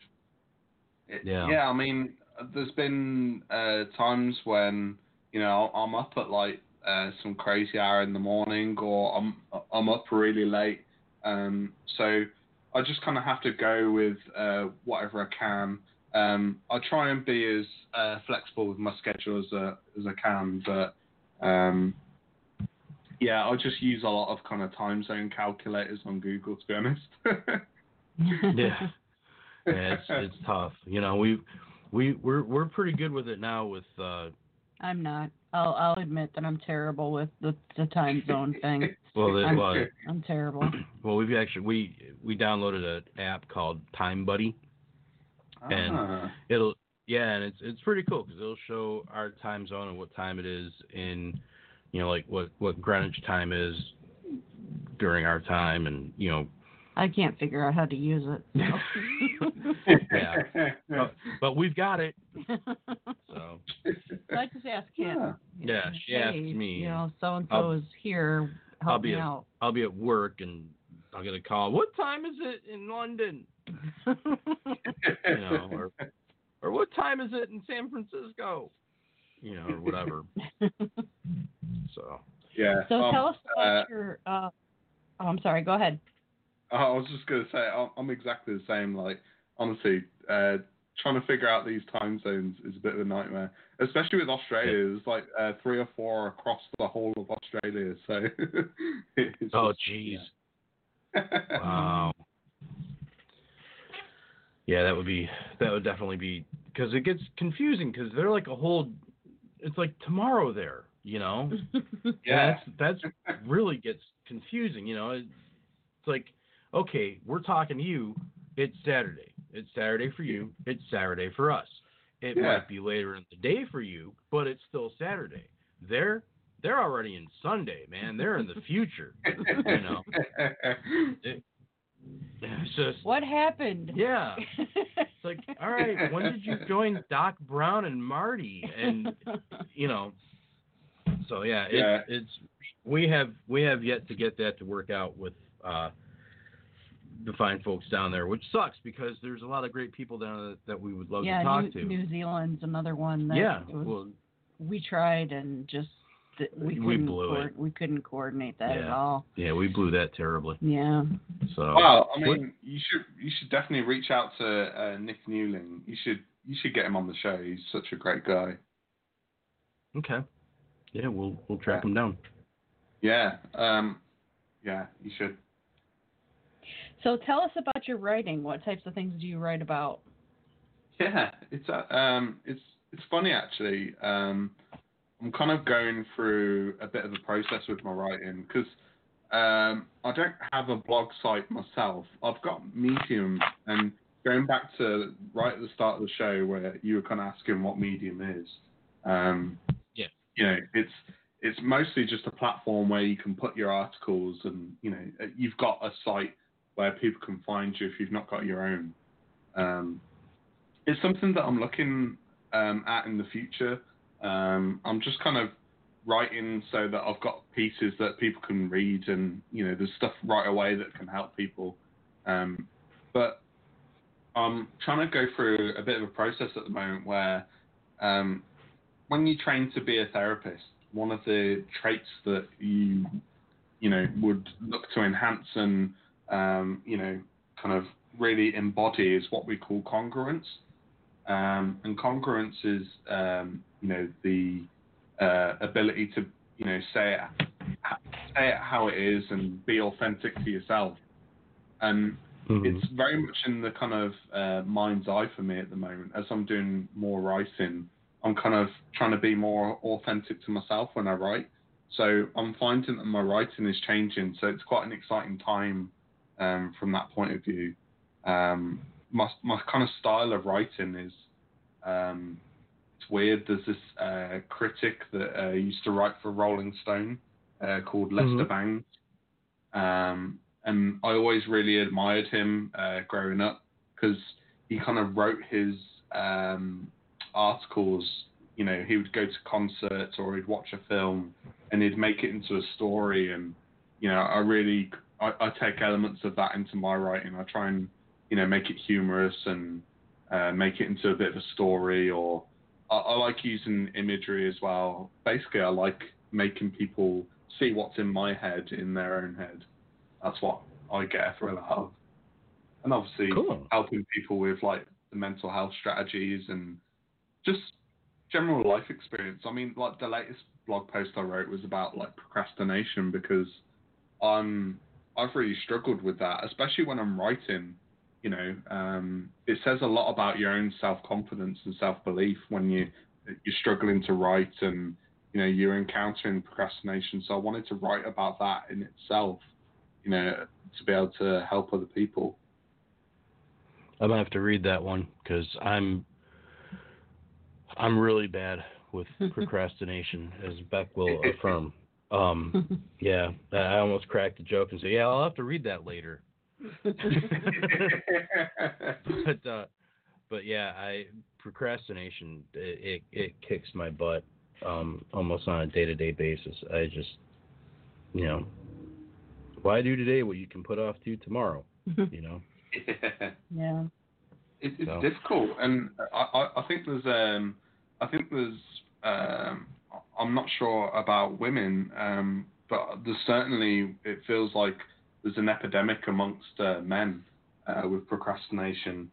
It- Yeah. Yeah, I mean, there's been uh, times when you know I'm up at like uh, some crazy hour in the morning, or I'm I'm up really late. Um, so I just kind of have to go with uh, whatever I can. Um, I try and be as uh, flexible with my schedule as uh, as I can, but um, yeah, I just use a lot of kind of time zone calculators on Google, to be honest. Yeah. Yeah, it's it's tough. You know, we we we're we're pretty good with it now with uh I'm not. I'll I'll admit that I'm terrible with the, the time zone thing. well the, I'm, well, I'm terrible. well we've actually we we downloaded an app called Time Buddy. And- Ah. It'll yeah, and it's it's pretty cool because it'll show our time zone and what time it is in you know like what what Greenwich time is during our time and you know I can't figure out how to use it. Yeah. but, but we've got it so So I just ask Kim. Yeah. Yeah, she asked me, You know, so and so is here. Help I'll be me a- out. I'll be at work and I'll get a call. What time is it in London? You know, or or what time is it in San Francisco? You know, or whatever. So Yeah. so um, tell us about uh, your. Uh, oh, I'm sorry. Go ahead. I was just gonna say I'm- I'm exactly the same. Like honestly, uh, trying to figure out these time zones is a bit of a nightmare, especially with Australia. There's like uh, three or four across the whole of Australia. So. it's oh just- jeez. yeah. Wow. Yeah, that would be that would definitely be because it gets confusing because they're like a whole. It's like tomorrow there, you know. Yeah. That's that's really gets confusing, you know. It's like, okay, we're talking to you. It's Saturday. It's Saturday for you. It's Saturday for us. It Yeah. might be later in the day for you, but it's still Saturday. They're they're already in Sunday, man. They're in the future. you know. It's just what happened? yeah. It's like, all right, when did you join Doc Brown and Marty? And you know, so yeah, it's, Yeah. it's we have we have yet to get that to work out with uh, the fine folks down there, which sucks because there's a lot of great people down there that we would love yeah, to talk New, to. New Zealand's another one. That yeah, was- well, we tried and just we We couldn't blew it. we couldn't coordinate that at all. yeah, we blew that terribly. Yeah. So Well, I What- mean, you should you should definitely reach out to uh, Nick Newling. You should you should get him on the show. He's such a great guy. okay, Yeah, we'll we'll track him down. Yeah. Um, yeah, you should. So tell us about your writing. What types of things do you write about? Yeah, it's uh, um, it's it's funny actually. Um, I'm kind of going through a bit of a process with my writing because um, I don't have a blog site myself. I've got Medium, and going back to right at the start of the show where you were kind of asking what Medium is. Um, Yeah. You know, it's it's mostly just a platform where you can put your articles, and you know, you've got a site where people can find you if you've not got your own. Um, it's something that I'm looking um, at in the future. Um, I'm just kind of writing so that I've got pieces that people can read, and you know, there's stuff right away that can help people. Um, but I'm trying to go through a bit of a process at the moment where, um, when you train to be a therapist, one of the traits that you, you know, would look to enhance and, um, you know, kind of really embody is what we call congruence. Um, and congruence is, um, you know, the uh, ability to, you know, say it, say it how it is and be authentic to yourself. And Mhm. it's very much in the kind of uh, mind's eye for me at the moment. As I'm doing more writing, I'm kind of trying to be more authentic to myself when I write. So I'm finding that my writing is changing. So it's quite an exciting time um, from that point of view. Um, my my kind of style of writing is um, it's weird. There's this uh, critic that uh, used to write for Rolling Stone uh, called Lester Mhm. Bangs. Um, and I always really admired him uh, growing up because he kind of wrote his um, articles. You know, he would go to concerts or he'd watch a film and he'd make it into a story. And you know, I really I, I take elements of that into my writing. I try and you know make it humorous and uh, make it into a bit of a story. Or I, I like using imagery as well. Basically, I like making people see what's in my head in their own head that's what I get a thrill out of. And obviously Cool. helping people with like the mental health strategies and just general life experience. I mean, like the latest blog post I wrote was about like procrastination because I'm I've really struggled with that, especially when I'm writing. You know, um, it says a lot about your own self confidence and self belief when you you're struggling to write and you know you're encountering procrastination. So I wanted to write about that in itself you know, to be able to help other people. I'm gonna have to read that one because I'm I'm really bad with procrastination, as Beck will affirm. Um, yeah, I almost cracked a joke and said, "Yeah, I'll have to read that later." but uh, but yeah, I procrastination it it, it kicks my butt um, almost on a day to day basis. I just you know why do today what you can put off to tomorrow? You know. yeah. It, it's So. difficult, and I, I, I think there's um, I think there's um, I'm not sure about women, um, but there's certainly it feels like there's an epidemic amongst uh, men uh, with procrastination.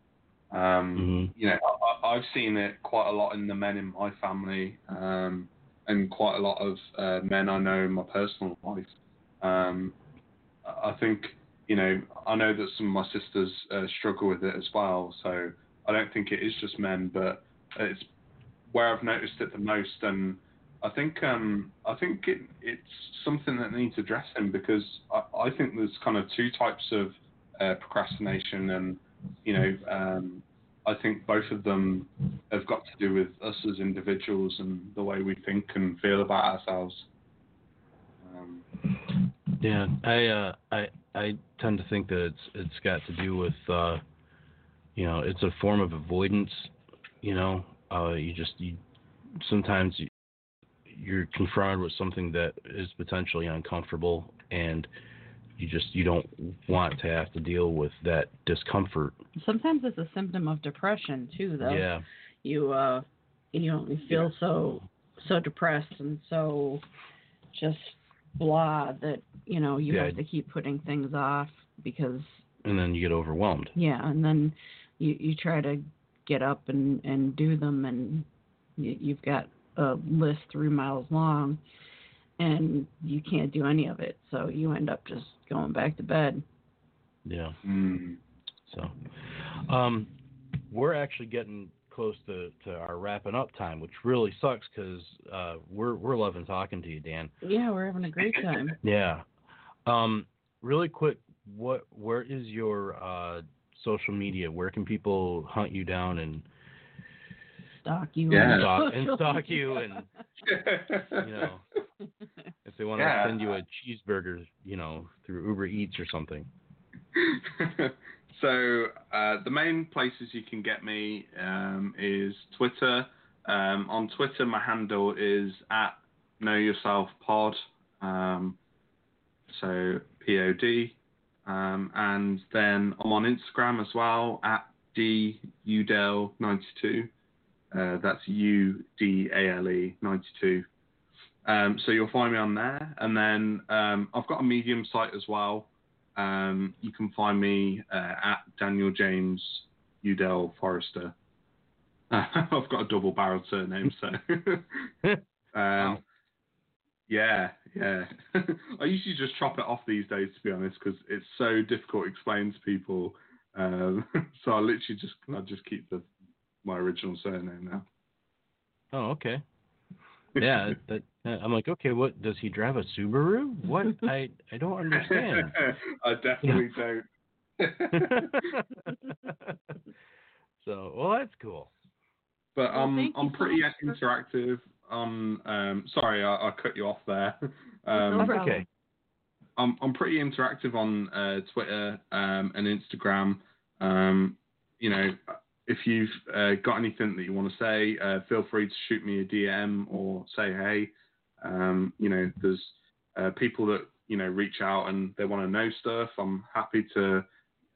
Um, Mhm. You know, I, I- I've seen it quite a lot in the men in my family, um, and quite a lot of uh, men I know in my personal life. Um, I think you know, I know that some of my sisters uh, struggle with it as well. So I don't think it is just men, but it's where I've noticed it the most. And I think um, I think it, it's something that needs addressing because I, I think there's kind of two types of uh, procrastination, and you know, um, I think both of them have got to do with us as individuals and the way we think and feel about ourselves. Um, Yeah, I uh, I I tend to think that it's it's got to do with uh, you know it's a form of avoidance. You know, uh, you just you sometimes you, you're confronted with something that is potentially uncomfortable, and you just you don't want to have to deal with that discomfort. Sometimes it's a symptom of depression too, though. Yeah, You uh, you know, you feel so so depressed and so just blah that you know you Yeah. have to keep putting things off because and then you get overwhelmed. yeah, and then you you try to get up and and do them and you, you've got a list three miles long, and you can't do any of it. So you end up just going back to bed. Yeah. Mm. So, um, we're actually getting close to, to our wrapping up time, which really sucks because uh, we're we're loving talking to you, Dan. Yeah, we're having a great time. Yeah. Um, really quick, what where is your uh, social media? Where can people hunt you down and Stalk you. Yeah. on Stalk- and stalk you and you know if they want to Yeah. send you a cheeseburger, you know, through Uber Eats or something? so uh, the main places you can get me um, is Twitter. Um, on Twitter, my handle is at Know Yourself Pod. Um, so P O D. Um, and then I'm on Instagram as well at dudale92. Uh, that's U D A L E 92. Um, so you'll find me on there. And then um, I've got a Medium site as well. Um, you can find me uh, at Daniel James Udale Forrester. I've got a double barreled surname, so. um, Wow. Yeah, yeah. I usually just chop it off these days, to be honest, because it's so difficult to explain to people. Um, so I literally just I just keep the my original surname now. Oh, okay. Yeah, that, I'm like, okay, what does he drive a Subaru? What? I I don't understand. I definitely don't. so, well, that's cool. But Well, um, thank I'm pretty much for- interactive. On um, sorry, I, I cut you off there. Um, That's okay. I'm I'm pretty interactive on uh, Twitter um, and Instagram. Um, you know, if you've uh, got anything that you want to say, uh, feel free to shoot me a DM or say hey. Um, you know, there's uh, people that you know reach out and they want to know stuff. I'm happy to,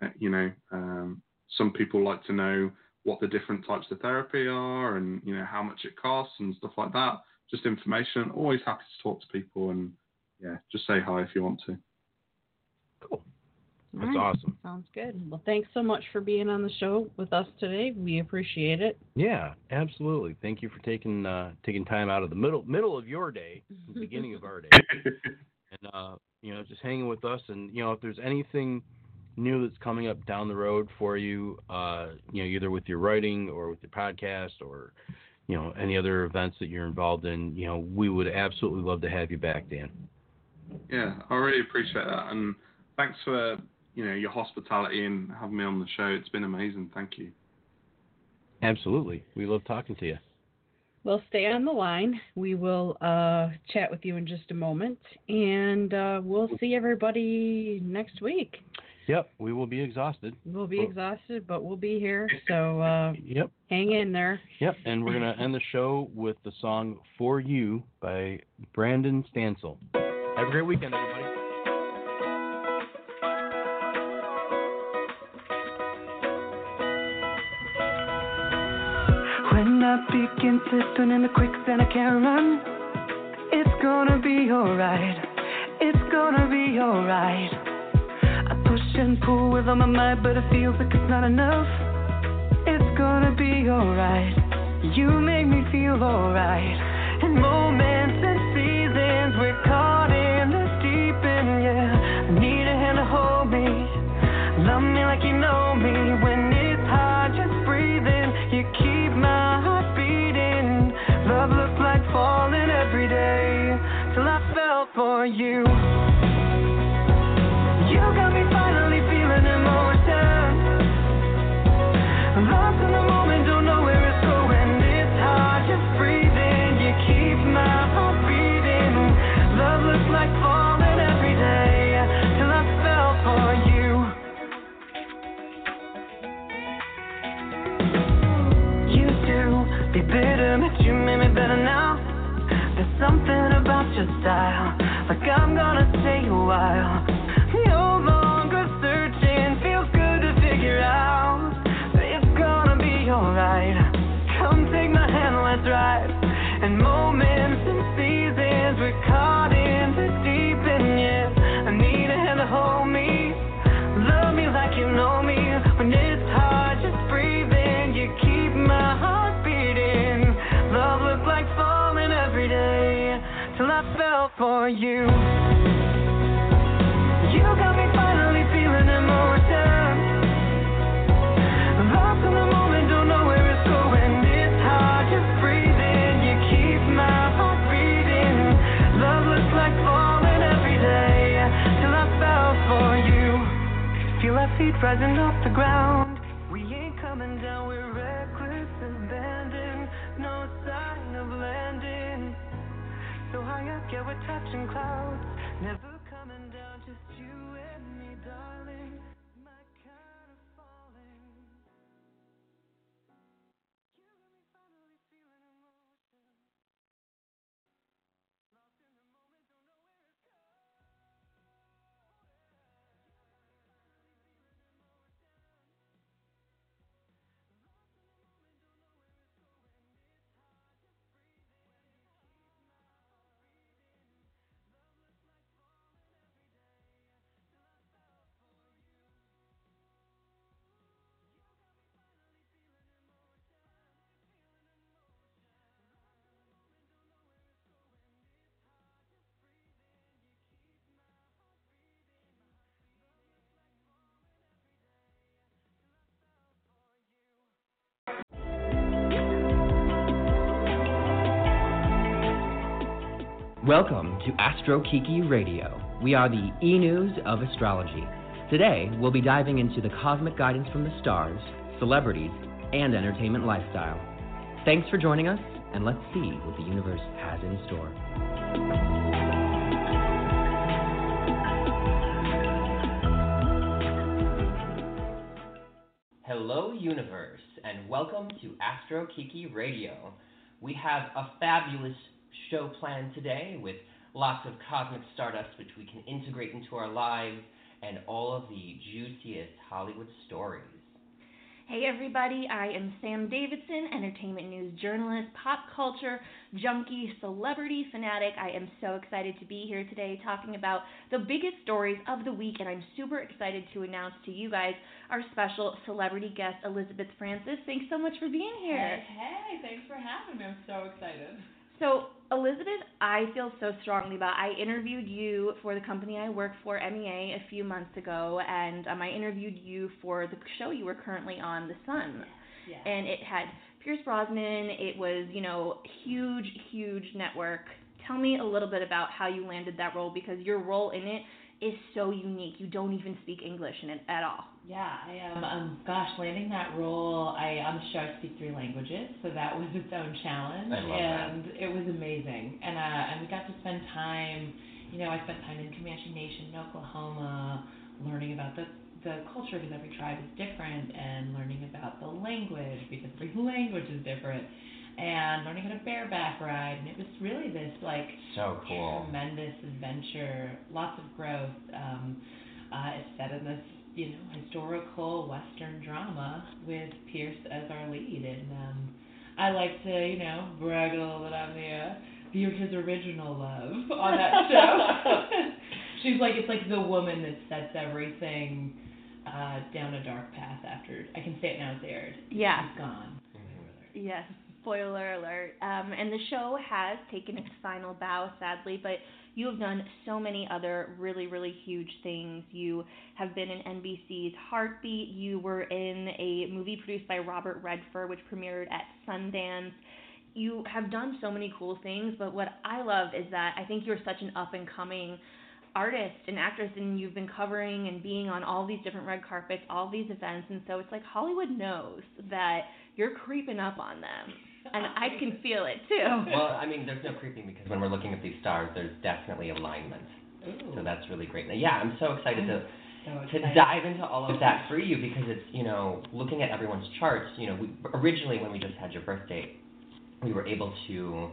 uh, you know, um, some people like to know what the different types of therapy are and you know how much it costs and stuff like that. Just information. Always happy to talk to people and yeah, just say hi if you want to. Cool. All That's right. awesome. Sounds good. Well, thanks so much for being on the show with us today. We appreciate it. Yeah, absolutely. Thank you for taking uh, taking time out of the middle middle of your day, the beginning of our day, and uh, you know, just hanging with us. And you know, if there's anything new that's coming up down the road for you, uh, you know, either with your writing or with your podcast or you know any other events that you're involved in, you know, we would absolutely love to have you back, Dan. yeah, I really appreciate that, and thanks for you know your hospitality and having me on the show. It's been amazing. Thank you. Absolutely, we love talking to you. Well, stay on the line. We will uh, chat with you in just a moment, and uh, we'll see everybody next week. Yep, we will be exhausted. We'll be Cool. exhausted, but we'll be here. So uh, Yep. hang in there. Yep, and we're gonna end the show with the song "For You" by Brandon Stansell. Have a great weekend, everybody. I begin turn in the quicksand, I can't run. It's gonna be alright. It's gonna be alright. I push and pull with all my might, but it feels like it's not enough. It's gonna be alright. You make me feel alright. In moments and seasons, we're caught in the deep end, yeah. I need a hand to hold me. Love me like you know me when You like I'm gonna stay a while. No longer searching, feels good to figure out that it's gonna be alright. Come take my hand, let's ride. And moments and seasons, we're caught for you. You got me finally feeling emotion. Lost in the moment, don't know where it's going. It's hard just breathing. You keep my heart beating. Love looks like falling every day till I fell for you. Feel our feet rising off the ground. Up, yeah, we're touching clouds. Never Welcome to Astro Kiki Radio. We are the e news of astrology. Today, we'll be diving into the cosmic guidance from the stars, celebrities, and entertainment lifestyle. Thanks for joining us, and let's see what the universe has in store. Hello, universe, and welcome to Astro Kiki Radio. We have a fabulous show planned today with lots of cosmic stardust which we can integrate into our lives and all of the juiciest Hollywood stories. Hey everybody, I am Sam Davidson, entertainment news journalist, pop culture junkie, celebrity fanatic. I am so excited to be here today talking about the biggest stories of the week, and I'm super excited to announce to you guys our special celebrity guest, Elizabeth Frances. Thanks so much for being here. Hey, hey, thanks for having me. I'm so excited. So, Elizabeth, I feel so strongly about. I interviewed you for the company I work for, MEA, a few months ago, and um, I interviewed you for the show you were currently on, The Son. Yeah. And it had Pierce Brosnan. It was, you know, huge, huge network. Tell me a little bit about how you landed that role because your role in it is so unique. You don't even speak English in it at all. Yeah, I am. Um, gosh, landing that role, I on the show I speak three languages, so that was its own challenge, I love that. and it was amazing. And uh, and we got to spend time. You know, I spent time in Comanche Nation, in Oklahoma, learning about the the culture because every tribe is different, and learning about the language because every language is different, and learning how to bareback ride. And it was really this like So cool. tremendous adventure, lots of growth. Um, uh, it's set in this, you know, historical Western drama with Pierce as our lead, and um, I like to, you know, brag a little bit on the uh, the his original love on that show. She's like it's like the woman that sets everything uh, down a dark path after. I can say it now it's aired. Yeah. She's gone. Yes, spoiler alert. Um, and the show has taken its final bow, sadly, but you have done so many other really, really huge things. You have been in NBC's Heartbeat. You were in a movie produced by Robert Redford, which premiered at Sundance. You have done so many cool things, but what I love is that I think you're such an up and coming artist and actress and you've been covering and being on all these different red carpets, all these events, and so it's like Hollywood knows that you're creeping up on them. And I can feel it too. Well, I mean, there's no creeping because when we're looking at these stars, there's definitely alignment. Ooh. So that's really great. Now, yeah, I'm so excited to so to dive into all of that for you because it's you know looking at everyone's charts. You know, we originally when we just had your birth date, we were able to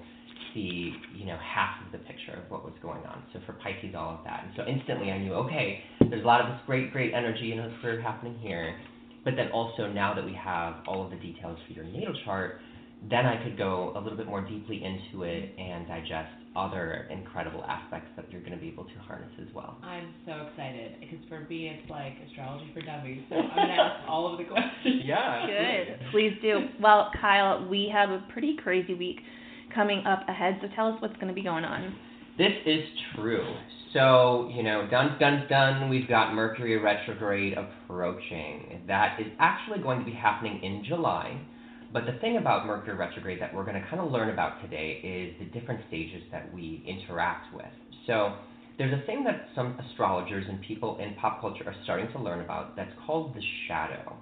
see you know half of the picture of what was going on. So for Pisces, all of that, and so instantly I knew okay, there's a lot of this great great energy and career happening here, but then also now that we have all of the details for your natal chart, then I could go a little bit more deeply into it and digest other incredible aspects that you're going to be able to harness as well. I'm so excited because for me it's like astrology for dummies. So I'm gonna ask all of the questions. Yeah. Good. Please do. Well, Kyle, we have a pretty crazy week coming up ahead, so tell us what's going to be going on. This is true. So, you know, dun dun dun, we've got Mercury retrograde approaching. That is actually going to be happening in July. But the thing about Mercury retrograde that we're going to kind of learn about today is the different stages that we interact with. So, there's a thing that some astrologers and people in pop culture are starting to learn about that's called the shadow.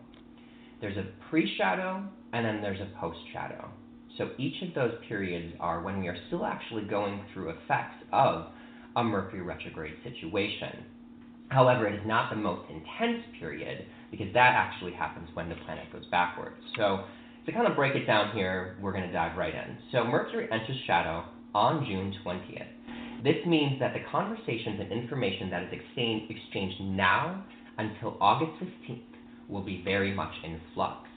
There's a pre shadow and then there's a post shadow. So each of those periods are when we are still actually going through effects of a Mercury retrograde situation. However, it is not the most intense period because that actually happens when the planet goes backwards. So to kind of break it down here, we're going to dive right in. So Mercury enters shadow on June 20th. This means that the conversations and information that is exchange, exchanged now until August 15th will be very much in flux.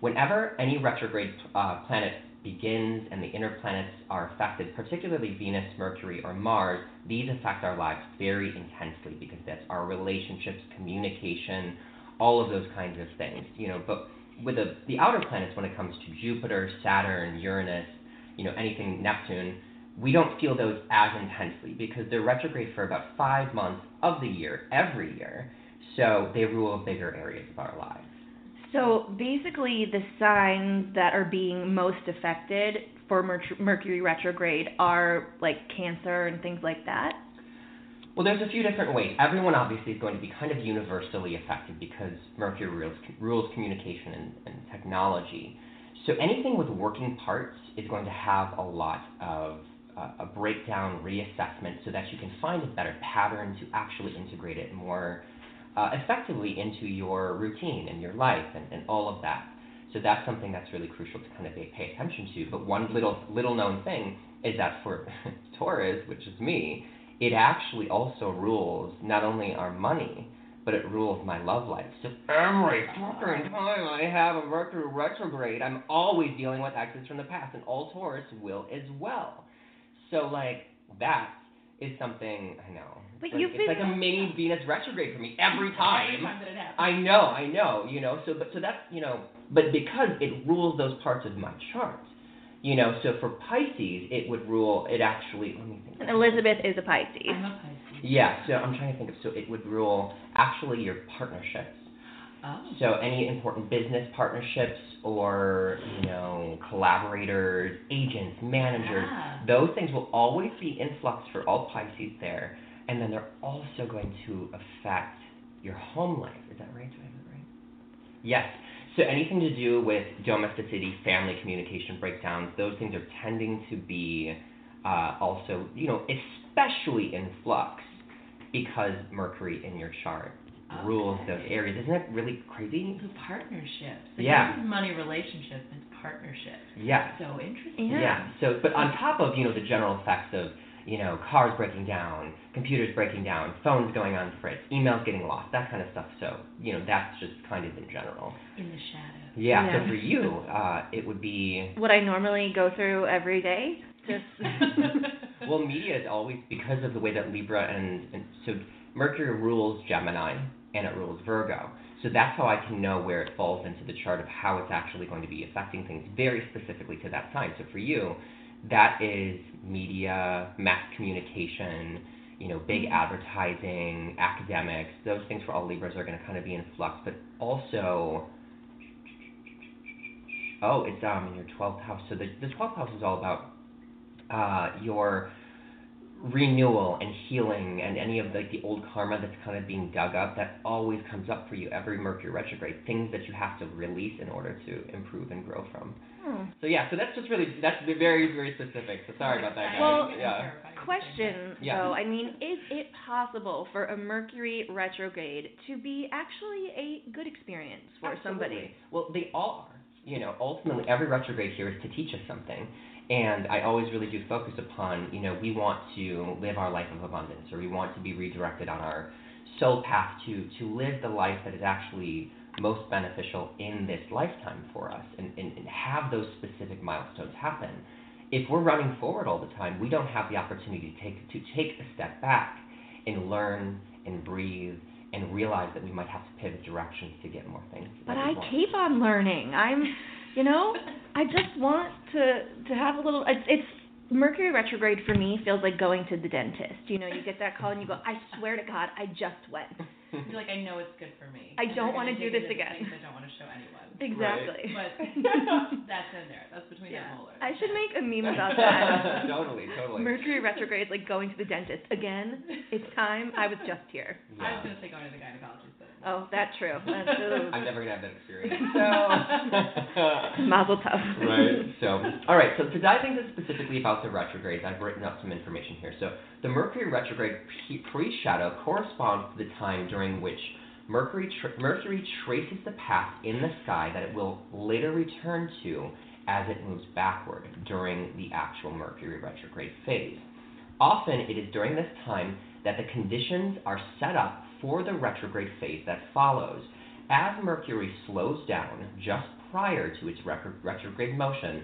Whenever any retrograde uh, planet begins and the inner planets are affected, particularly Venus, Mercury, or Mars, these affect our lives very intensely because that's our relationships, communication, all of those kinds of things. You know, but with the, the outer planets, when it comes to Jupiter, Saturn, Uranus, you know, anything Neptune, we don't feel those as intensely because they're retrograde for about five months of the year, every year. So they rule bigger areas of our lives. So basically, the signs that are being most affected for Mercury retrograde are like Cancer and things like that. Well, there's a few different ways. Everyone obviously is going to be kind of universally affected because Mercury rules, rules communication and, and technology. So anything with working parts is going to have a lot of uh, a breakdown, reassessment, so that you can find a better pattern to actually integrate it more uh, effectively into your routine and your life and, and all of that. So that's something that's really crucial to kind of pay attention to. But one little little known thing is that for Taurus, which is me, it actually also rules not only our money, but it rules my love life. So every fucking time I have a Mercury retrograde, I'm always dealing with exes from the past, and all Taurus will as well. So like that is something I know. But like, you've it's been- like a mini Venus retrograde for me every time. Every time that it happens. I know, I know, you know. So, but so that's you know, but because it rules those parts of my chart, you know. So for Pisces, it would rule. It actually. Let me think. And Elizabeth is a Pisces. I'm a Pisces. Yeah. So I'm trying to think of. So it would rule actually your partnerships. Oh. So any important business partnerships or you know collaborators, agents, managers, Ah. those things will always be in flux for all Pisces there, and then they're also going to affect your home life. Is that right? Do I have that right? Yes. So anything to do with domesticity, family communication breakdowns, those things are tending to be uh, also, you know, especially in flux because Mercury in your chart rules those areas. Isn't that really crazy? The partnerships. So Yeah. This is money relationships and partnerships. Yeah. So interesting. Yeah. So, but on top of you know the general effects of you know cars breaking down, computers breaking down, phones going on fritz, emails getting lost, that kind of stuff. So you know that's just kind of in general. In the shadow. Yeah. Yeah. So for you, uh, it would be What I normally go through every day. Just well, media is always because of the way that Libra and, and so Mercury rules Gemini and it rules Virgo. So that's how I can know where it falls into the chart of how it's actually going to be affecting things very specifically to that sign. So for you, that is media, mass communication, you know, big advertising, academics. Those things for all Libras are going to kind of be in flux, but also Oh, it's um in your twelfth house. So the the twelfth house is all about uh, your renewal and healing and any of like the old karma that's kind of being dug up that always comes up for you every Mercury retrograde. Things that you have to release in order to improve and grow from. Hmm. So yeah, so that's just really that's very very specific. So sorry about that, guys. Well, yeah. question Yeah. though, I mean, is it possible for a Mercury retrograde to be actually a good experience for somebody? Absolutely. Well, they all are. You know, ultimately, every retrograde here is to teach us something. And I always really do focus upon, you know, we want to live our life of abundance, or we want to be redirected on our soul path to to live the life that is actually most beneficial in this lifetime for us, and, and, and have those specific milestones happen. If we're running forward all the time, we don't have the opportunity to take to take a step back and learn and breathe and realize that we might have to pivot directions to get more things. But I want. keep on learning. I'm, you know, I just want to to have a little. It's it's Mercury retrograde for me feels like going to the dentist. You know, you get that call and you go, I swear to God, I just went. You're like, I know it's good for me. I don't wanna do this again. I don't want to show anyone. Exactly. But that's in there. That's between Yeah. the molars. I should make a meme about that. totally, totally. Mercury retrograde is like going to the dentist. Again, it's time. I was just here. I was Yeah. gonna say going to the gynecologist, but Oh, that's true. That's, ooh. I'm never gonna have that experience. So Mazel tov. right. So, all right. So to dive into specifically about the retrogrades, I've written up some information here. So the Mercury retrograde pre- pre-shadow corresponds to the time during which Mercury Mercury traces the path in the sky that it will later return to as it moves backward during the actual Mercury retrograde phase. Often it is during this time that the conditions are set up for the retrograde phase that follows. As Mercury slows down just prior to its retrograde motion,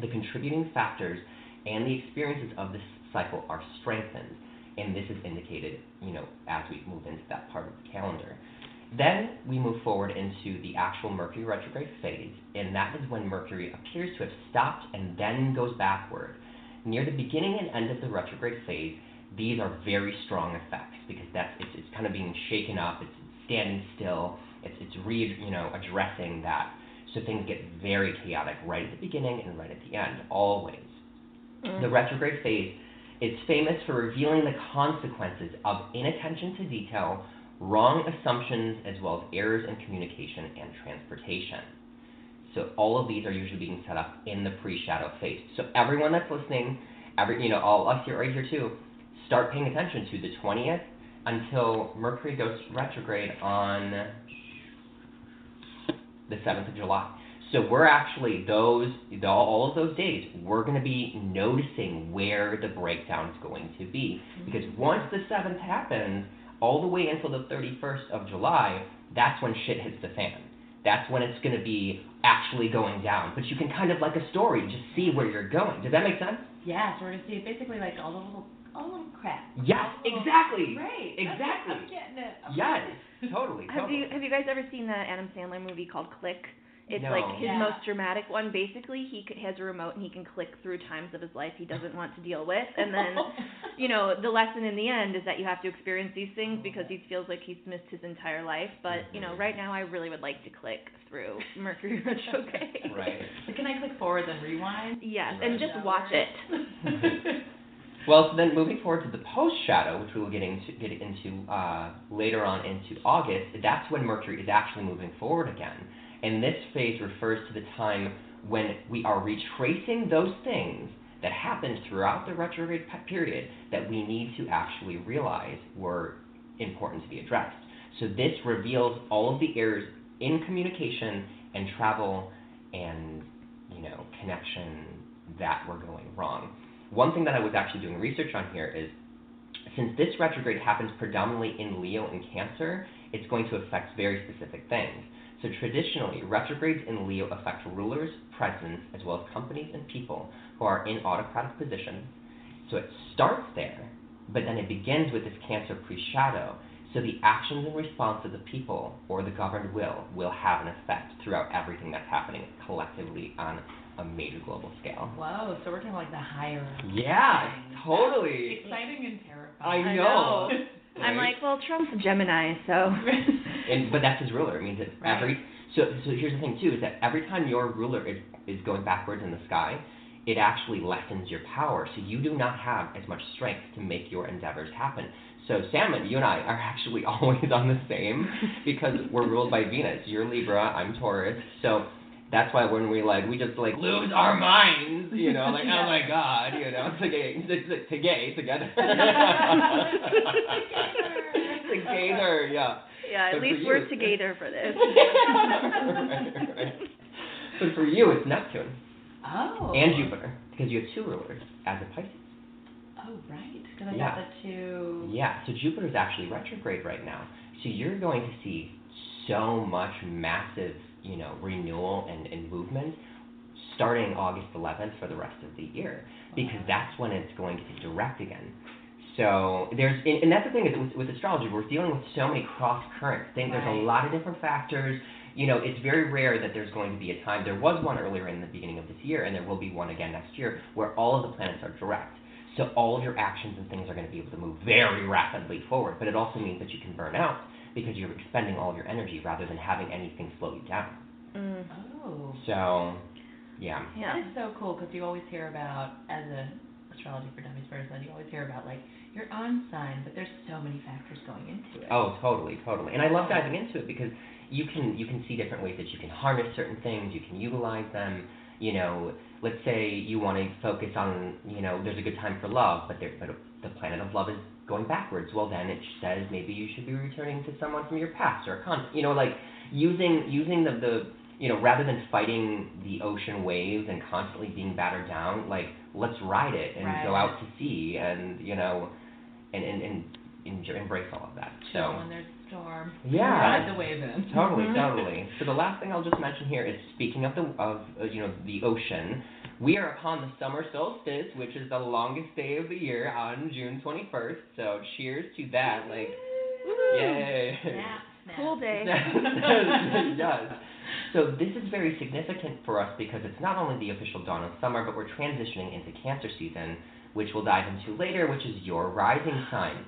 the contributing factors and the experiences of this cycle are strengthened, and this is indicated, you know, as we move into that part of the calendar. Then we move forward into the actual Mercury retrograde phase, and that is when Mercury appears to have stopped and then goes backward. Near the beginning and end of the retrograde phase, these are very strong effects because that's it's, it's kind of being shaken up, it's standing still, it's it's re you know addressing that. So things get very chaotic right at the beginning and right at the end, always. The mm. retrograde phase is famous for revealing the consequences of inattention to detail, wrong assumptions, as well as errors in communication and transportation. So all of these are usually being set up in the pre-shadow phase. So everyone that's listening, every you know, all us here right here too, start paying attention to the 20th until Mercury goes retrograde on the 7th of July. So we're actually those all of those days we're going to be noticing where the breakdown is going to be mm-hmm. because once the 7th happens all the way until the 31st of July that's when shit hits the fan. That's when it's going to be actually going down. But you can kind of like a story just see where you're going. Does that make sense? yeah, so we're gonna see basically like all the little all the little crap. Yes, little- exactly. Right. Exactly. I'm getting it. I'm Yes, getting it. totally. Have you have you guys ever seen the Adam Sandler movie called Click? It's No. like his Yeah. most dramatic one. Basically, he c- has a remote and he can click through times of his life he doesn't want to deal with, and then you know the lesson in the end is that you have to experience these things because he feels like he's missed his entire life. But you know, right now I really would like to click through Mercury retrograde. Right. Can I click forward and rewind? Yes, Right. and just watch it. Well, so then moving forward to the post shadow, which we will get into get into uh, later on into August, that's when Mercury is actually moving forward again, and this phase refers to the time when we are retracing those things that happened throughout the retrograde period that we need to actually realize were important to be addressed. So this reveals all of the errors in communication and travel and you know connection that were going wrong. One thing that I was actually doing research on here is since this retrograde happens predominantly in Leo and Cancer, it's going to affect very specific things. So traditionally, retrogrades in Leo affect rulers, presidents, as well as companies and people who are in autocratic positions. So it starts there, but then it begins with this Cancer pre-shadow. So the actions and response of the people or the governed will will have an effect throughout everything that's happening collectively on a major global scale. Whoa, so we're talking like the higher. Yeah, things. totally. That's exciting and terrifying. I I know. know. I'm like, well, Trump's a Gemini, so. and but that's his ruler. It means that Right. every so so here's the thing too is that every time your ruler is is going backwards in the sky, it actually lessens your power. So you do not have as much strength to make your endeavors happen. So Salmon, you and I are actually always on the same because we're ruled by Venus. You're Libra, I'm Taurus. So that's why when we like we just like lose our minds, you know, like oh my god, you know, together, together, together, together, yeah. Yeah, at for least we're it's- together for this. right, right. But for you, it's Neptune Oh. and Jupiter because you have two rulers as a Pisces. Oh, right. Because I Yeah. got the two. Yeah, so Jupiter's actually retrograde right now. So you're going to see so much massive, you know, renewal and, and movement starting August 11th for the rest of the year because that's when it's going to be direct again. So there's, and, and that's the thing is with, with astrology, we're dealing with so many cross currents. Things, There's a lot of different factors. you know, it's very rare that there's going to be a time. There was one earlier in the beginning of this year, and there will be one again next year, where all of the planets are direct. So all of your actions and things are going to be able to move very rapidly forward. But it also means that you can burn out because you're expending all of your energy rather than having anything slow you down. Mm. Oh. So, yeah. Yeah. That is so cool because you always hear about, as a astrology for dummies person, you always hear about like your on sign, but there's so many factors going into it. Oh, totally, totally. And I love diving into it because you can you can see different ways that you can harness certain things, you can utilize them. You know, let's say you want to focus on, you know, there's a good time for love, but there, but the planet of love is going backwards. Well, then it says maybe you should be returning to someone from your past or a con, you know, like using using the the you know, rather than fighting the ocean waves and constantly being battered down, like let's ride it and go out to sea and you know, and and and enjoy, embrace all of that. Chill So when there's a storm. Yeah. Ride the wave in. totally, totally. So the last thing I'll just mention here is speaking of the of uh, you know the ocean. We are upon the summer solstice, which is the longest day of the year on June 21st. So cheers to that! Like, yay! Snap, snap. Cool day. yes. So this is very significant for us because it's not only the official dawn of summer, but we're transitioning into Cancer season, which we'll dive into later, which is your rising sign.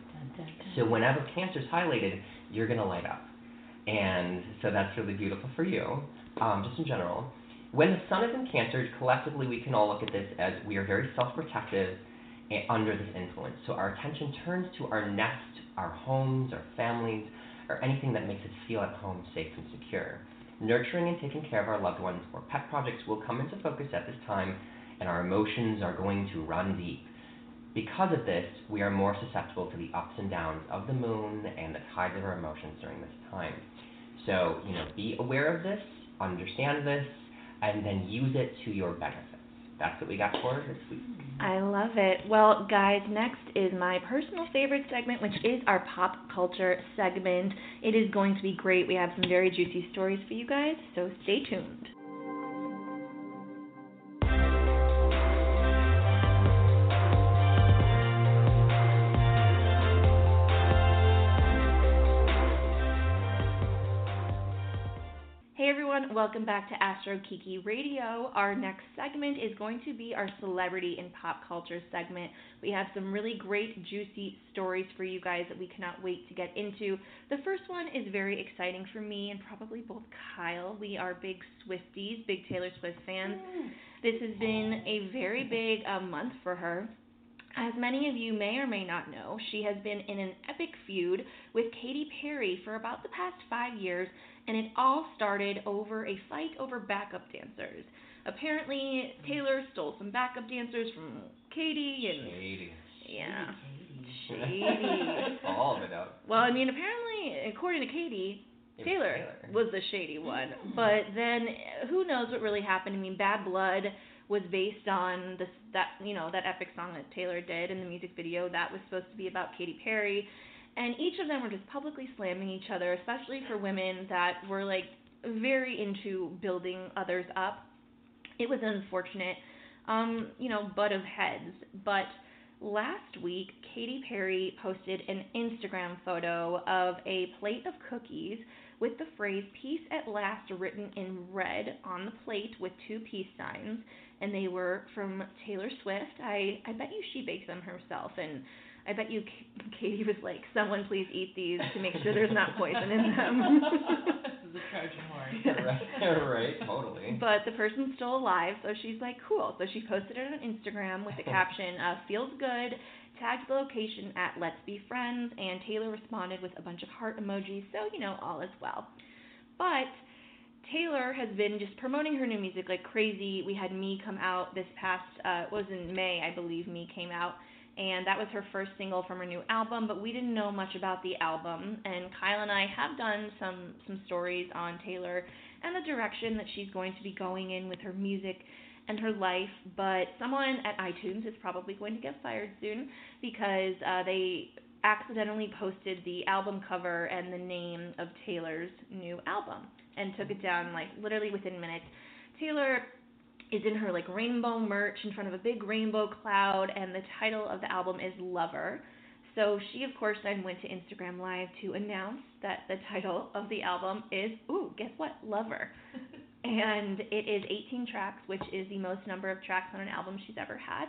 So whenever Cancer's highlighted, you're gonna light up, and so that's really beautiful for you. Um, just in general, when the sun is in Cancer, collectively we can all look at this as we are very self-protective under this influence. So our attention turns to our nest, our homes, our families, or anything that makes us feel at home, safe, and secure. Nurturing and taking care of our loved ones or pet projects will come into focus at this time, and our emotions are going to run deep. Because of this, we are more susceptible to the ups and downs of the moon and the tides of our emotions during this time. So, you know, be aware of this, understand this, and then use it to your benefit. That's what we got for this week. I love it. Well, guys, next is my personal favorite segment, which is our pop culture segment. It is going to be great. We have some very juicy stories for you guys, so stay tuned. Everyone, welcome back to Astro Kiki Radio. Our next segment is going to be our celebrity and pop culture segment. We have some really great, juicy stories for you guys that we cannot wait to get into. The first one is very exciting for me and probably both Kyle. We are big Swifties, big Taylor Swift fans. This has been a very big uh, month for her. As many of you may or may not know, she has been in an epic feud with Katy Perry for about the past five years, and it all started over a fight over backup dancers. Apparently, Taylor stole some backup dancers from Katy, and Shady. yeah, Shady. shady. All of it out. Well, I mean, apparently, according to Katy, It was Taylor Taylor. was the shady one. But then who knows what really happened? I mean, Bad Blood was based on this that you know that epic song that Taylor did in the music video that was supposed to be about Katy Perry, and each of them were just publicly slamming each other, especially for women that were like very into building others up. It was an unfortunate, um, you know, butt of heads, but. Last week, Katy Perry posted an Instagram photo of a plate of cookies with the phrase peace at last written in red on the plate with two peace signs and they were from Taylor Swift. I I bet you she baked them herself and I bet you Katy was like someone please eat these to make sure there's not poison in them. this is a Trojan horse. right, right, totally. But the person's still alive, so she's like, cool. So she posted it on Instagram with the caption, uh, feels good, tagged the location at Let's Be Friends, and Taylor responded with a bunch of heart emojis, so, you know, all is well. But Taylor has been just promoting her new music like crazy. We had Me come out this past, uh, it was in May, I believe, Me came out. And that was her first single from her new album, but we didn't know much about the album. And Kyle and I have done some some stories on Taylor and the direction that she's going to be going in with her music and her life. But someone at iTunes is probably going to get fired soon because uh, they accidentally posted the album cover and the name of Taylor's new album and took it down like literally within minutes. Taylor is in her like rainbow merch in front of a big rainbow cloud and the title of the album is Lover. So she, of course, then went to Instagram Live to announce that the title of the album is, ooh, guess what? Lover. and it is 18 tracks, which is the most number of tracks on an album she's ever had.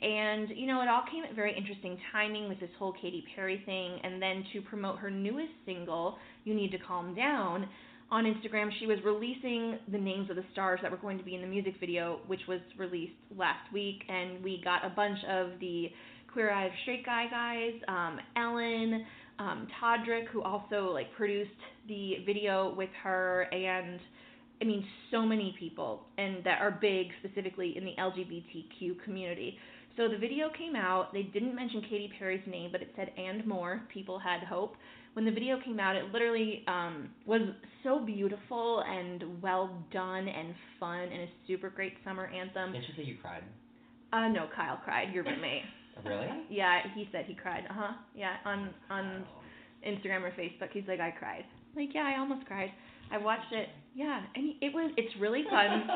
And, you know, it all came at very interesting timing with this whole Katy Perry thing. And then to promote her newest single, You Need to Calm Down, on Instagram, she was releasing the names of the stars that were going to be in the music video, which was released last week. And we got a bunch of the Queer Eye Straight Guy guys, um, Ellen, um, Todrick, who also like produced the video with her, and I mean, so many people, and that are big specifically in the LGBTQ community. So the video came out. They didn't mention Katy Perry's name, but it said "and more." People had hope. When the video came out, it literally um, was so beautiful and well done and fun, and a super great summer anthem. Didn't you say you cried? Uh, no, Kyle cried. Your roommate. Really? Yeah, he said he cried. Uh huh. Yeah, on on Instagram or Facebook, he's like, I cried. Like, yeah, I almost cried. I watched it. Yeah, and it was it's really fun.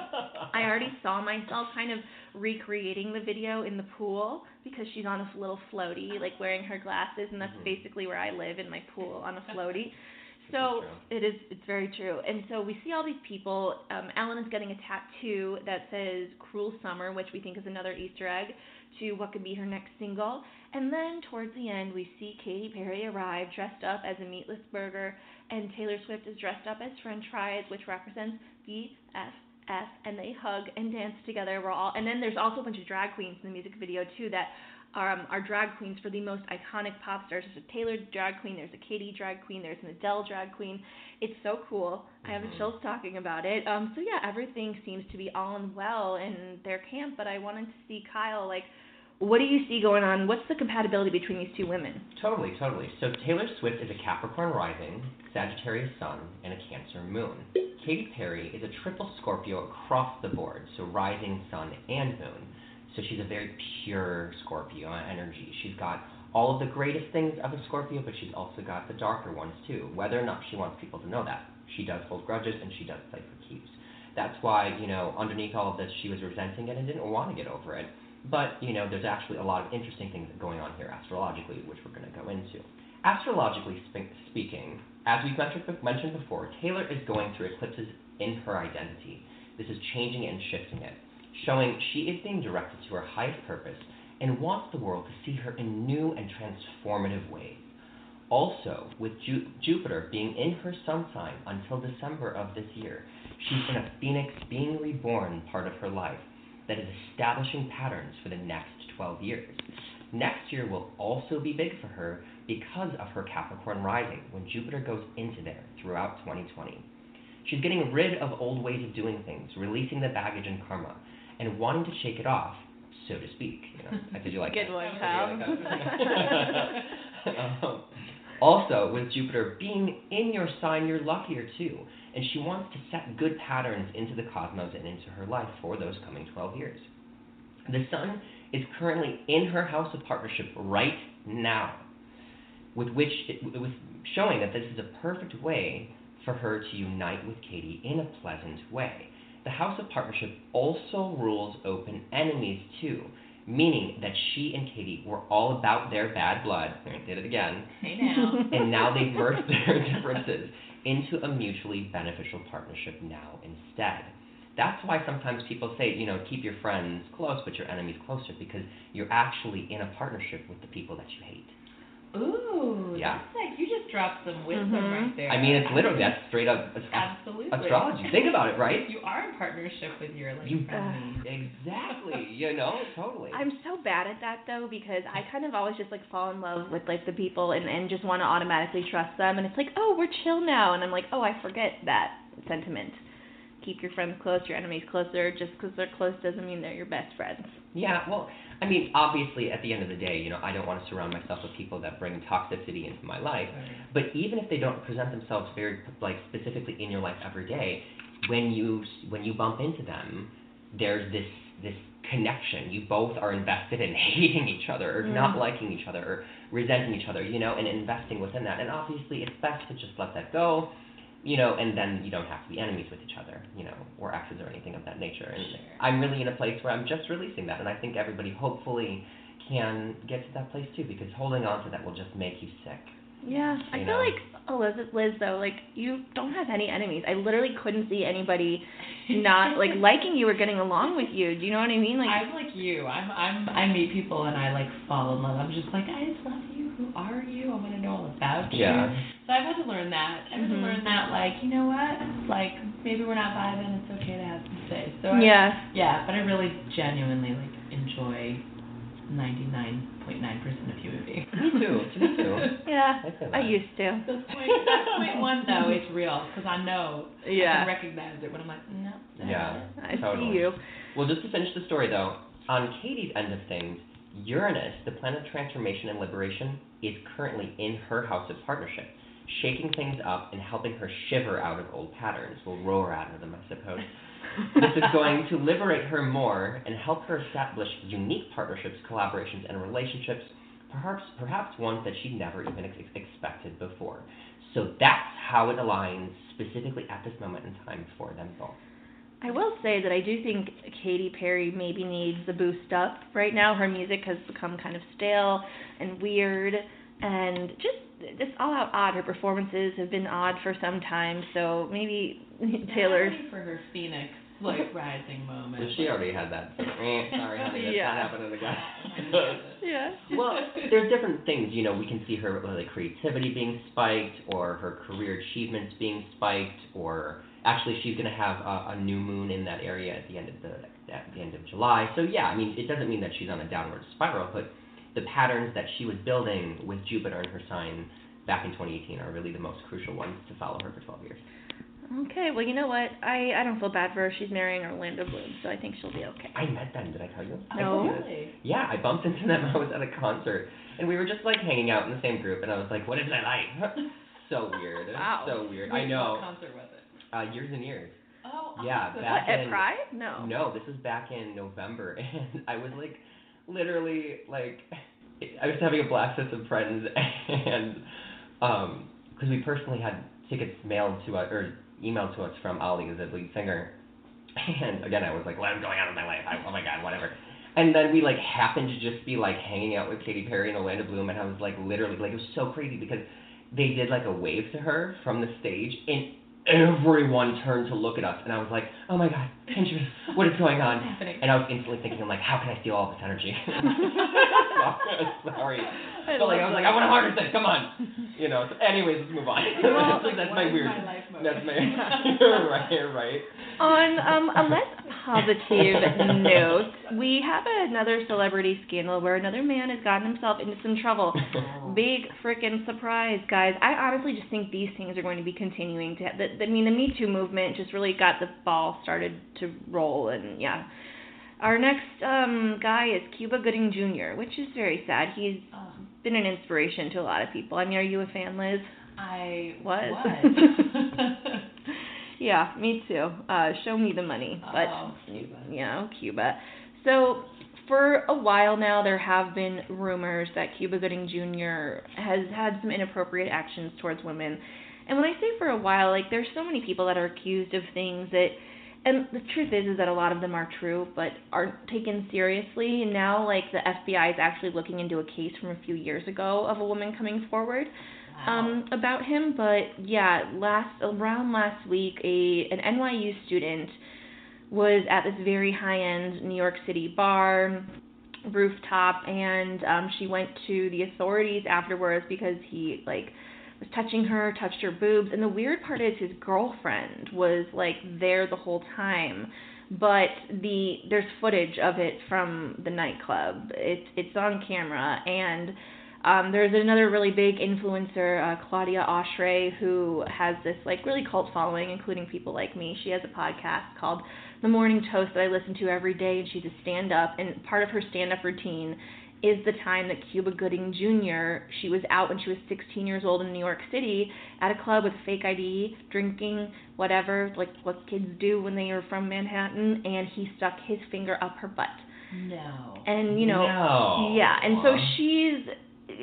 I already saw myself kind of recreating the video in the pool because she's on a little floaty, like wearing her glasses, and that's Mhm. basically where I live in my pool on a floaty. So it is it's very true. And so we see all these people. Um, Ellen is getting a tattoo that says "Cruel Summer," which we think is another Easter egg to what could be her next single. And then towards the end, we see Katy Perry arrive dressed up as a meatless burger, and Taylor Swift is dressed up as French fries, which represents BFF. And they hug and dance together. We're all, and then there's also a bunch of drag queens in the music video too that um, are drag queens for the most iconic pop stars. There's a Taylor drag queen, there's a Katy drag queen, there's an Adele drag queen. It's so cool. I have the Mhm. chills talking about it. Um, so yeah, everything seems to be all in well in their camp. But I wanted to see Kyle like, what do you see going on? What's the compatibility between these two women? Totally, totally. So Taylor Swift is a Capricorn rising, Sagittarius sun, and a Cancer moon. Katy Perry is a triple Scorpio across the board, so rising, sun, and moon. So she's a very pure Scorpio energy. She's got all of the greatest things of a Scorpio, but she's also got the darker ones too. Whether or not she wants people to know that, she does hold grudges and she does play for keeps. That's why, you know, underneath all of this, she was resenting it and didn't want to get over it. But, you know, there's actually a lot of interesting things going on here astrologically, which we're going to go into. Astrologically spe- speaking, as we've mentioned, before, Taylor is going through eclipses in her identity. This is changing and shifting it, showing she is being directed to her highest purpose and wants the world to see her in new and transformative ways. Also, with Ju- Jupiter being in her sun sign until December of this year, she's in a phoenix being reborn part of her life that is establishing patterns for the next 12 years. Next year will also be big for her because of her Capricorn rising when Jupiter goes into there throughout 2020. She's getting rid of old ways of doing things, releasing the baggage and karma, and wanting to shake it off, so to speak. You know, did you like Good that? one, Did Kyle. you like um, also, with Jupiter being in your sign, you're luckier too, and she wants to set good patterns into the cosmos and into her life for those coming 12 years. The Sun is currently in her house of partnership right now, with which it, with showing that this is a perfect way for her to unite with Katy in a pleasant way. The house of partnership also rules open enemies too, meaning that she and Katy were all about their bad blood. I did it again. Hey now. and now they've merged their differences into a mutually beneficial partnership now instead. That's why sometimes people say, you know, keep your friends close but your enemies closer because you're actually in a partnership with the people that you hate. Ooh, Yeah. that's like you just dropped some wisdom Mhm. right there. I mean, it's literally that's straight up ast- absolutely astrology. Think about it, right? You are in partnership with your like You- friends. Exactly. You know, totally. I'm so bad at that though because I kind of always just like fall in love with like the people and and just want to automatically trust them and it's like oh we're chill now and I'm like oh I forget that sentiment. Keep your friends close, your enemies closer. Just because they're close doesn't mean they're your best friends. Yeah, well, I mean, obviously, at the end of the day, you know, I don't want to surround myself with people that bring toxicity into my life. But even if they don't present themselves very like specifically in your life every day, when you when you bump into them, there's this this connection. You both are invested in hating each other or not Mm. liking each other or resenting each other, you know, and investing within that. And obviously, it's best to just let that go. You know, and then you don't have to be enemies with each other, you know, or exes or anything of that nature. And Sure. I'm really in a place where I'm just releasing that, and I think everybody hopefully can get to that place too because holding on to that will just make you sick. Yeah, I You feel know. like Elizabeth Liz though, like you don't have any enemies. I literally couldn't see anybody not like liking you or getting along with you. Do you know what I mean? Like I'm like you. I'm I'm I meet people and I like fall in love. I'm just like I just love you. Who are you? I want to know all about you. Yeah. So I've had to learn that. I've had to Mhm. learn that like you know what? Like maybe we're not vibing. It's okay to have some space. So I, yeah. yeah, but I really genuinely like enjoy 99.9% of human beings. Me too. Me too. Yeah. I feel I that. used to. That's point, that's point one though. It's real because I know I can recognize it when I'm like no. that's Yeah. not I Totally. see you. Well, just to finish the story though, on Katy's end of things, Uranus, the planet of transformation and liberation, is currently in her house of partnership, shaking things up and helping her shiver out of old patterns. We'll roar out of them, I suppose. This is going to liberate her more and help her establish unique partnerships, collaborations, and relationships, perhaps perhaps ones that she never even ex- expected before. So that's how it aligns specifically at this moment in time for them both. I will say that I do think Katy Perry maybe needs a boost up right now. Her music has become kind of stale and weird and just just all out odd. Her performances have been odd for some time, so maybe Taylor. ready for her phoenix like rising moment. Well, she already had that. So, eh, sorry, honey, that's Yeah. not happening again. Yeah. well, there's different things. You know, we can see her like creativity being spiked, or her career achievements being spiked, or actually she's gonna have a, a new moon in that area at the end of the at the end of July. So yeah, I mean, it doesn't mean that she's on a downward spiral, but the patterns that she was building with Jupiter in her sign back in 2018 are really the most crucial ones to follow her for 12 years. Okay, well you know what? I I don't feel bad for her. She's marrying Orlando Bloom, so I think she'll be okay. I met them. Did I tell you? I No. told you this. Really? Yeah, I bumped into them. I was at a concert, and we were just like hanging out in the same group, and I was like, "What is I like?" so weird. Wow. So weird. I know. What concert was it? Uh, years and years. Oh, Yeah, awesome. back What, at in- Pride? No. No, this is back in November, and I was like, literally, like, I was having a blast with some friends, and um, because we personally had tickets mailed to us or emailed to us from Olly, the lead singer, and again, I was like, "What I'm going on in my life? I, oh my god, whatever." And then we like happened to just be like hanging out with Katy Perry and Orlando Bloom, and I was like, literally, like it was so crazy because they did like a wave to her from the stage, and everyone turned to look at us, and I was like, "Oh my god, Kendra, what is going on?" And I was instantly thinking, I'm like, how can I steal all this energy? Sorry. I But like, I was like. I want to harness it. Come on. You know. So anyways, let's move on. Well- that's, that's my weird. my life? That's my. You're right. You're right. On um, a less positive note, we have another celebrity scandal where another man has gotten himself into some trouble. Big freaking surprise, guys. I honestly just think these things are going to be continuing to. The, I mean, the Me Too movement just really got the ball started to roll, and yeah. Our next um, guy is Cuba Gooding Jr., which is very sad. He's Oh, been an inspiration to a lot of people. I mean, are you a fan, Liz? I Was. was. Yeah, me too. Uh, show me the money, but Oh, Cuba. know, Cuba. So for a while now, there have been rumors that Cuba Gooding Jr. has had some inappropriate actions towards women. And when I say for a while, like there's so many people that are accused of things that, and the truth is, is that a lot of them are true, but aren't taken seriously. And now, like the FBI is actually looking into a case from a few years ago of a woman coming forward Wow. um, about him, but yeah, last around last week, a an NYU student was at this very high end New York City bar rooftop, and um, she went to the authorities afterwards because he like was touching her, touched her boobs, and the weird part is his girlfriend was like there the whole time. But the there's footage of it from the nightclub. It's it's on camera and um, there's another really big influencer, uh, Claudia Oshry, who has this like really cult following, including people like me. She has a podcast called The Morning Toast that I listen to every day, and she's a stand-up. And part of her stand-up routine is the time that Cuba Gooding Jr. She was out when she was 16 years old in New York City at a club with fake ID, drinking, whatever, like what kids do when they are from Manhattan, and he stuck his finger up her butt no. and you know No. yeah and so she's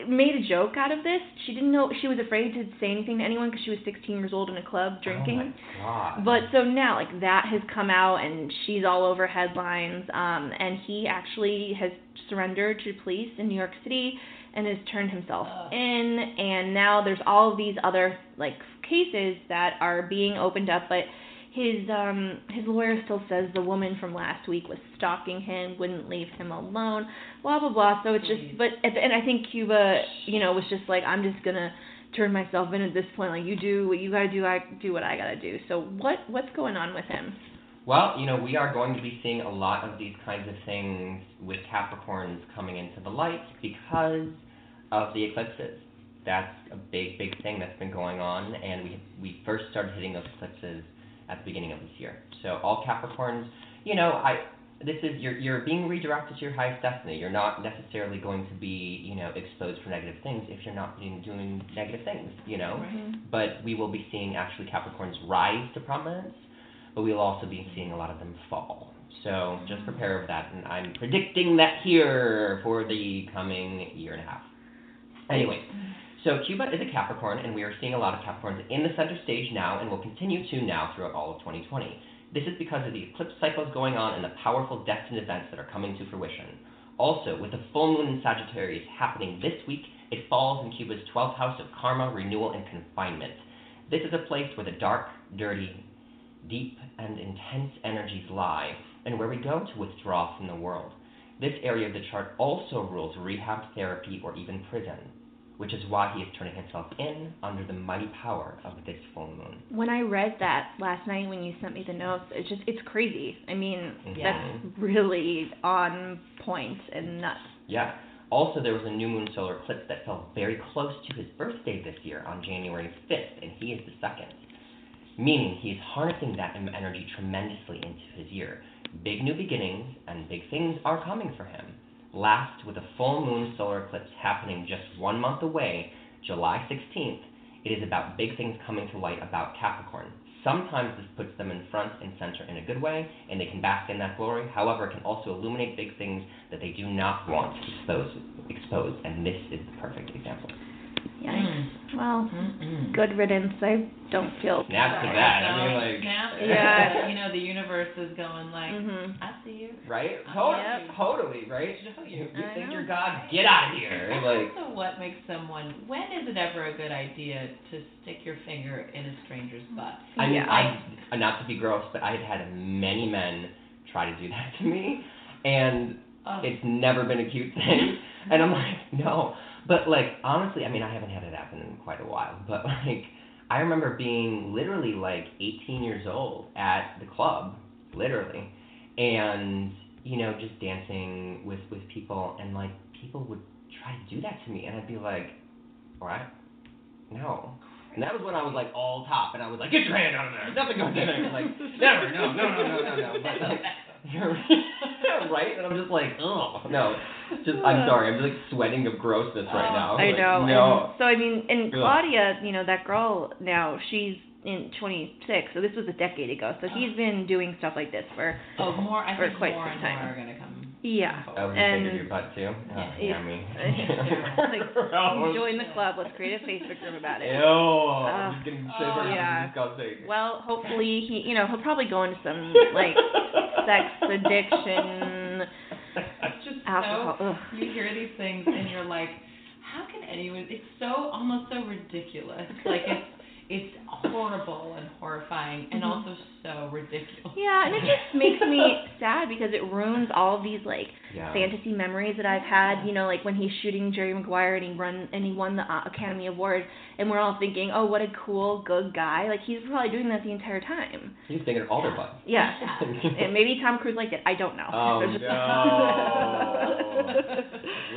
made a joke out of this. She didn't know she was afraid to say anything to anyone because she was 16 years old in a club drinking. Oh my god. But so now, like that has come out, and she's all over headlines. Um, and he actually has surrendered to police in New York City and has turned himself Ugh. in. And now there's all of these other like cases that are being opened up, but his um his lawyer still says the woman from last week was stalking him, wouldn't leave him alone, blah blah blah. So it's just, but end, I think Cuba, you know, was just like, I'm just gonna turn myself in at this point. Like you do what you gotta do, I do what I gotta do. So what what's going on with him? Well, you know, we are going to be seeing a lot of these kinds of things with Capricorns coming into the light because of the eclipses. That's a big, big thing that's been going on, and we we first started hitting those eclipses at the beginning of this year. So all Capricorns, you know, I this is you're you're being redirected to your highest destiny. You're not necessarily going to be, you know, exposed for negative things if you're not being doing negative things, you know. Right. But we will be seeing actually Capricorns rise to prominence but we'll also be seeing a lot of them fall. So just mm-hmm. prepare for that, and I'm predicting that here for the coming year and a half. Anyway, mm-hmm. So Cuba is a Capricorn, and we are seeing a lot of Capricorns in the center stage now, and will continue to now throughout all of 2020. This is because of the eclipse cycles going on and the powerful destined events that are coming to fruition. Also, with the full moon in Sagittarius happening this week, it falls in Cuba's 12th house of karma, renewal, and confinement. This is a place where the dark, dirty, deep, and intense energies lie, and where we go to withdraw from the world. This area of the chart also rules rehab therapy or even prison, which is why he is turning himself in under the mighty power of this full moon. When I read that last night when you sent me the notes, it's just it's crazy. I mean, Yeah. that's really on point and nuts. Yeah. Also, there was a new moon solar eclipse that fell very close to his birthday this year on January 5th, and he is the second. Meaning he is harnessing that energy tremendously into his year. Big new beginnings and big things are coming for him. Last, with a full moon solar eclipse happening just one month away, July 16th, it is about big things coming to light about Capricorn. Sometimes this puts them in front and center in a good way, and they can bask in that glory. However, it can also illuminate big things that they do not want to expose, expose and this is the perfect example. Yikes. Well, Mm-mm. good riddance. I don't feel Snap to sorry. that. I mean, like, snap Yeah. that. You know, the universe is going like, Mhm. I see you. right? Yep. Totally, totally, right? Show You, you. you I think know. you're God? Get out of here! That's Like, also what makes someone. When is it ever a good idea to stick your finger in a stranger's butt? I mean, Yeah. I, not to be gross, but I have had many men try to do that to me, and Oh, it's never been a cute thing. And I'm like, no. But like, honestly, I mean, I haven't had it happen in quite a while, but like, I remember being literally like 18 years old at the club, literally, and you know, just dancing with with people, and like, people would try to do that to me, and I'd be like, what? No. And that was when I was like all top, and I was like, get your hand out of there, nothing goes in there. Like, never, no, no, no, no, no, no. But like, right, and I'm just like, oh no, just I'm sorry, I'm just like sweating of grossness right Oh, now. I Like, know. No. And so I mean, and Ugh. Claudia, you know, that girl now, she's in 26, so this was a decade ago. So he's been doing stuff like this for oh, more. I For think quite more some and time. More are gonna come. yeah. Oh, you And- fingered your butt too? Oh, Yeah. yeah, me. like, join the club. Let's create a Facebook group about it. Ew, I'm Uh, just getting oh, shivers. yeah. It's disgusting. Well, hopefully he, you know, he'll probably go into some like sex addiction, just alcohol. so. Ugh. You hear these things and you're like, how can anyone? It's so almost so ridiculous. Like it's it's horrible and horrifying and Mhm. also so ridiculous. Yeah, and it just makes me sad because it ruins all of these like Yeah. fantasy memories that I've had. You know, like when he's shooting Jerry Maguire and he run and he won the uh, Academy Award, and we're all thinking, oh, what a cool, good guy. Like he's probably doing that the entire time. He's fingered all their butts. Yeah, and maybe Tom Cruise liked it. I don't know. Oh, no.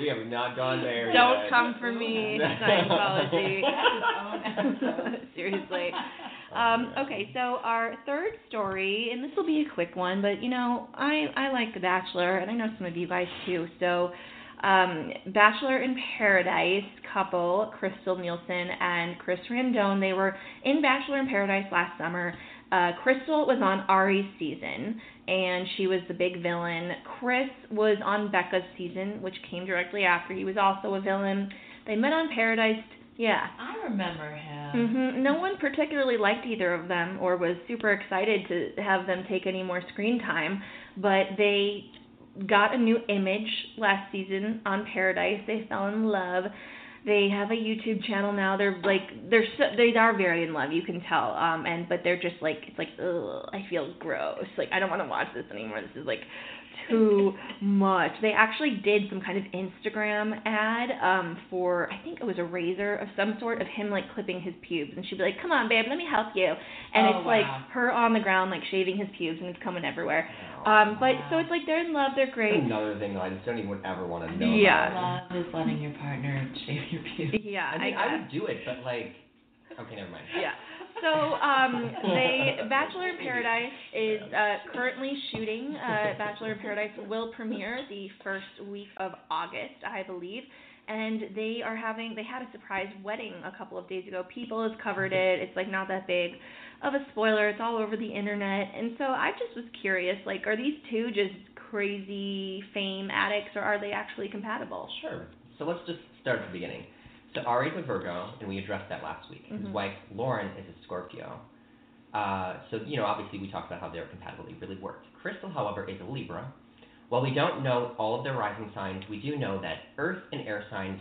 We have not gone there Don't yet. come for me, Scientology. Seriously. Um, okay, so our third story, and this will be a quick one, but you know, I I like The Bachelor, and I know some of you guys too. So, um, Bachelor in Paradise couple Krystal Nielson and Chris Randone, they were in Bachelor in Paradise last summer. Uh, Krystal was on Arie's season, and she was the big villain. Chris was on Becca's season, which came directly after. He was also a villain. They met on Paradise. Yeah. I remember him. Hmm No one particularly liked either of them or was super excited to have them take any more screen time, but they got a new image last season on Paradise. They fell in love. They have a YouTube channel now. They're like they're so, they are very in love. You can tell. Um, and but they're just like it's like ugh, I feel gross. Like I don't want to watch this anymore. This is like too much. They actually did some kind of Instagram ad um for I think it was a razor of some sort of him like clipping his pubes and she'd be like, "Come on, babe, let me help you." And Oh, it's like her on the ground like shaving his pubes and it's coming everywhere. Um but so it's like they're in love, they're great. Another thing that I just don't even ever want to know. Yeah. about. Love is letting your partner shave your pubes. Yeah, I mean, I I, would do it, but like, okay, never mind. Yeah. So, um, they Bachelor in Paradise is uh, currently shooting. Uh, Bachelor in Paradise will premiere the first week of August, I believe. And they are having they had a surprise wedding a couple of days ago. People has covered it. It's like not that big of a spoiler. It's all over the internet. And so I just was curious, like, are these two just crazy fame addicts, or are they actually compatible? Sure. So let's just start at the beginning. So Arie's a Virgo, and we addressed that last week. Mhm. His wife Lauren is a Scorpio. Uh, so you know, obviously, we talked about how their compatibility really worked. Krystal, however, is a Libra. While we don't know all of their rising signs, we do know that Earth and air signs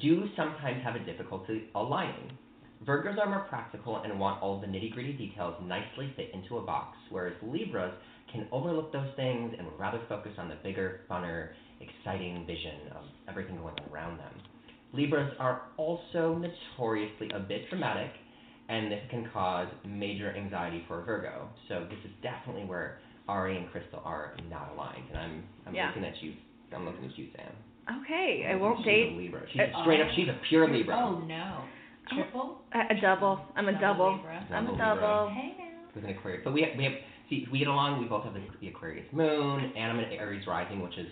do sometimes have a difficulty aligning. Virgos are more practical and want all the nitty gritty details nicely fit into a box, whereas Libras can overlook those things and would rather focus on the bigger, funner, exciting vision of everything going on around them. Libras are also notoriously a bit dramatic, and this can cause major anxiety for Virgo. So this is definitely where Arie and Krystal are not aligned, and I'm I'm Yeah. looking at you. I'm looking at you, Sam. Okay, I won't she's date A Libra. She's a straight up. She's a pure oh, Libra. Oh no. Triple? a, a double. I'm a double. Libra. I'm a Double double. Hey now. with an Aquarius. But we have, we have see we get along. We both have the, the Aquarius moon, and I'm an Aries rising, which is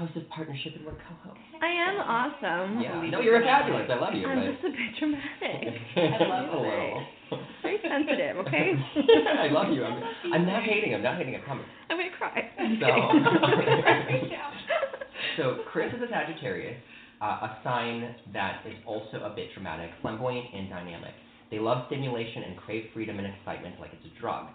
house of partnership and we're co-hosts. I am awesome. Yeah, no, you're fabulous. I love you. I'm but- just a bit dramatic. I love you. little. Very sensitive, okay? I love you. I'm, I'm not hating. I'm not hating. I promise. I'm gonna cry. So, so Chris is a Sagittarius, uh, a sign that is also a bit dramatic, flamboyant, and dynamic. They love stimulation and crave freedom and excitement like it's a drug.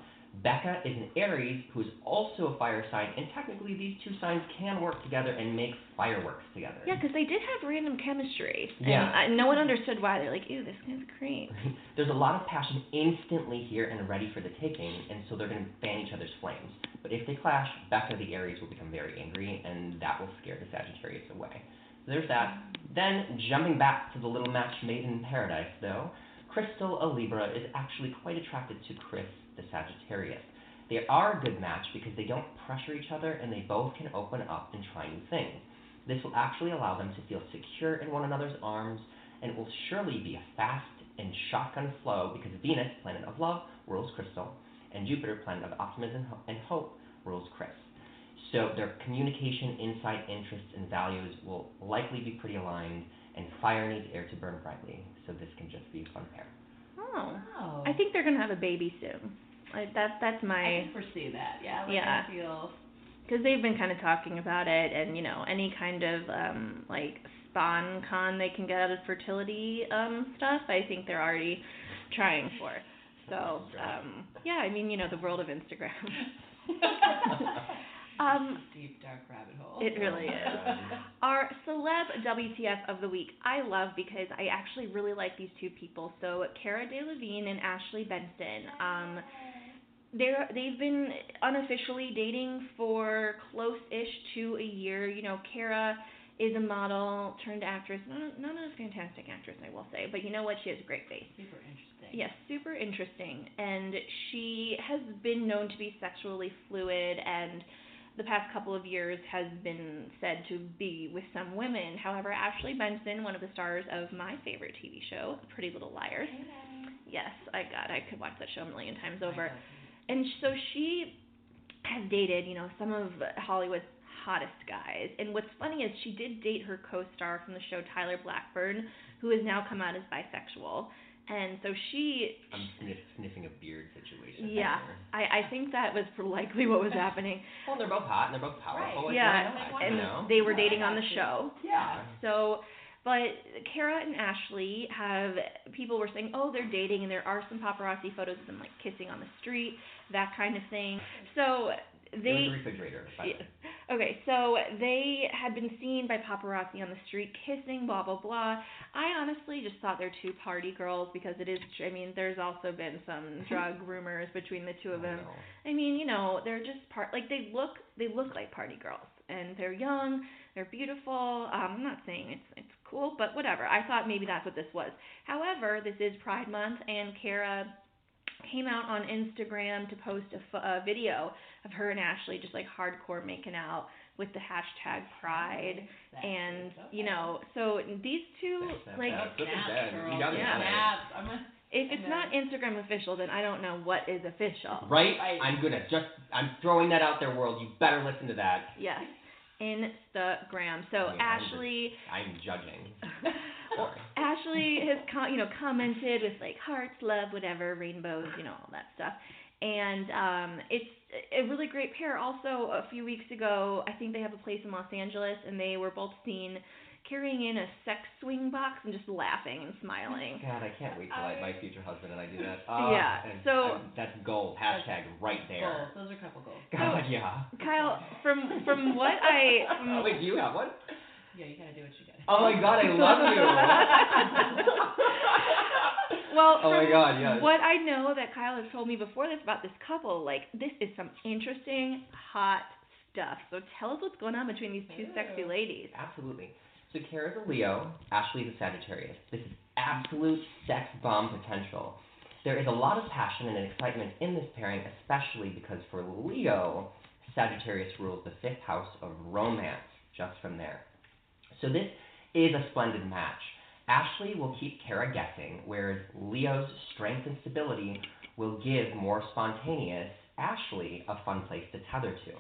Becca is an Aries who's also a fire sign, and technically these two signs can work together and make fireworks together. Yeah, because they did have random chemistry. And Yeah. I, no one understood why. They're like, ew, this guy's great. There's a lot of passion instantly here and ready for the taking, and so they're going to fan each other's flames. But if they clash, Becca the Aries will become very angry, and that will scare the Sagittarius away. So there's that. Then, jumping back to the little match made in paradise, though, Krystal, a Libra, is actually quite attracted to Chris, the Sagittarius. They are a good match because they don't pressure each other and they both can open up and try new things. This will actually allow them to feel secure in one another's arms and it will surely be a fast and shotgun flow because Venus, planet of love, rules Krystal, and Jupiter, planet of optimism and hope, rules Chris. So their communication, insight, interests, and values will likely be pretty aligned, and fire needs air to burn brightly, so this can just be a fun pair. Oh. Oh. I think they're gonna have a baby soon. Like that. That's I my. can foresee that. Yeah. Like Yeah. I feel. Because they've been kind of talking about it, and you know, any kind of um like sponcon they can get out of fertility um stuff. I think they're already trying for. So um yeah, I mean, you know, the world of Instagram. um, Deep dark rabbit hole. It really is. Our celeb WTF of the week, I love because I actually really like these two people. So Cara Delevingne and Ashley Benson. Um, they're they've been unofficially dating for close-ish to a year. You know, Cara is a model turned actress. Not, not a fantastic actress, I will say, but you know what? She has a great face. Super interesting. Yes, super interesting. And she has been known to be sexually fluid and the past couple of years has been said to be with some women. However, Ashley Benson, one of the stars of my favorite TV show, Pretty Little Liars. Yes, I got I could watch that show a million times over. And so she has dated, you know, some of Hollywood's hottest guys. And what's funny is she did date her co-star from the show Tyler Blackburn, who has now come out as bisexual. And so she I'm sniff, sniffing a beard situation. yeah. I, I think that was likely what was happening. Well, they're both hot and they're both powerful. Like, yeah, and they were dating on the show. Yeah. So But Cara and Ashley have people were saying, oh, they're dating, and there are some paparazzi photos of them like kissing on the street, that kind of thing. So they the refrigerator. yeah. Okay, so they had been seen by paparazzi on the street kissing, blah blah blah. I honestly just thought they're two party girls because it is. I mean, there's also been some drug rumors between the two of them. no. I mean, you know, they're just part. Like they look, they look like party girls, and they're young, they're beautiful. Um, I'm not saying it's it's cool, but whatever. I thought maybe that's what this was. However, this is Pride Month, and Cara came out on Instagram to post a, a video of her and Ashley just like hardcore making out with the hashtag Pride, and you know, so these two That's- like. that's- Look at Snaps, that. girl. You got it Yeah. on it. Snaps. I'm a, If it's not Instagram official, then I don't know what is official. Right? Right. I'm gonna just I'm throwing that out there, world. You better listen to that. Yes, Instagram. So I mean, I'm just- Ashley, I'm judging. well, Ashley has com- you know commented with like hearts, love, whatever, rainbows, you know all that stuff. And um, it's a really great pair. Also, a few weeks ago, I think they have a place in Los Angeles, and they were both seen carrying in a sex swing box and just laughing and smiling. God, I can't wait till I, my future husband and I do that. Ah, yeah, and so- I- that's gold. Hashtag right there. goals. Those are a couple goals. God, yeah. Kyle, from from what I mm, Oh, from, wait, do you have one? Yeah, you gotta do what you gotta. Oh my God, I love you. well, Oh my God, yes. what I know that Kyle has told me before this about this couple, like this is some interesting, hot stuff. So tell us what's going on between these two sexy ladies. Absolutely. So Cara's a Leo, Ashley's a Sagittarius. This is absolute sex bomb potential. There is a lot of passion and excitement in this pairing, especially because for Leo, Sagittarius rules the fifth house of romance, just from there. So this is a splendid match. Ashley will keep Cara guessing, whereas Leo's strength and stability will give more spontaneous Ashley a fun place to tether to.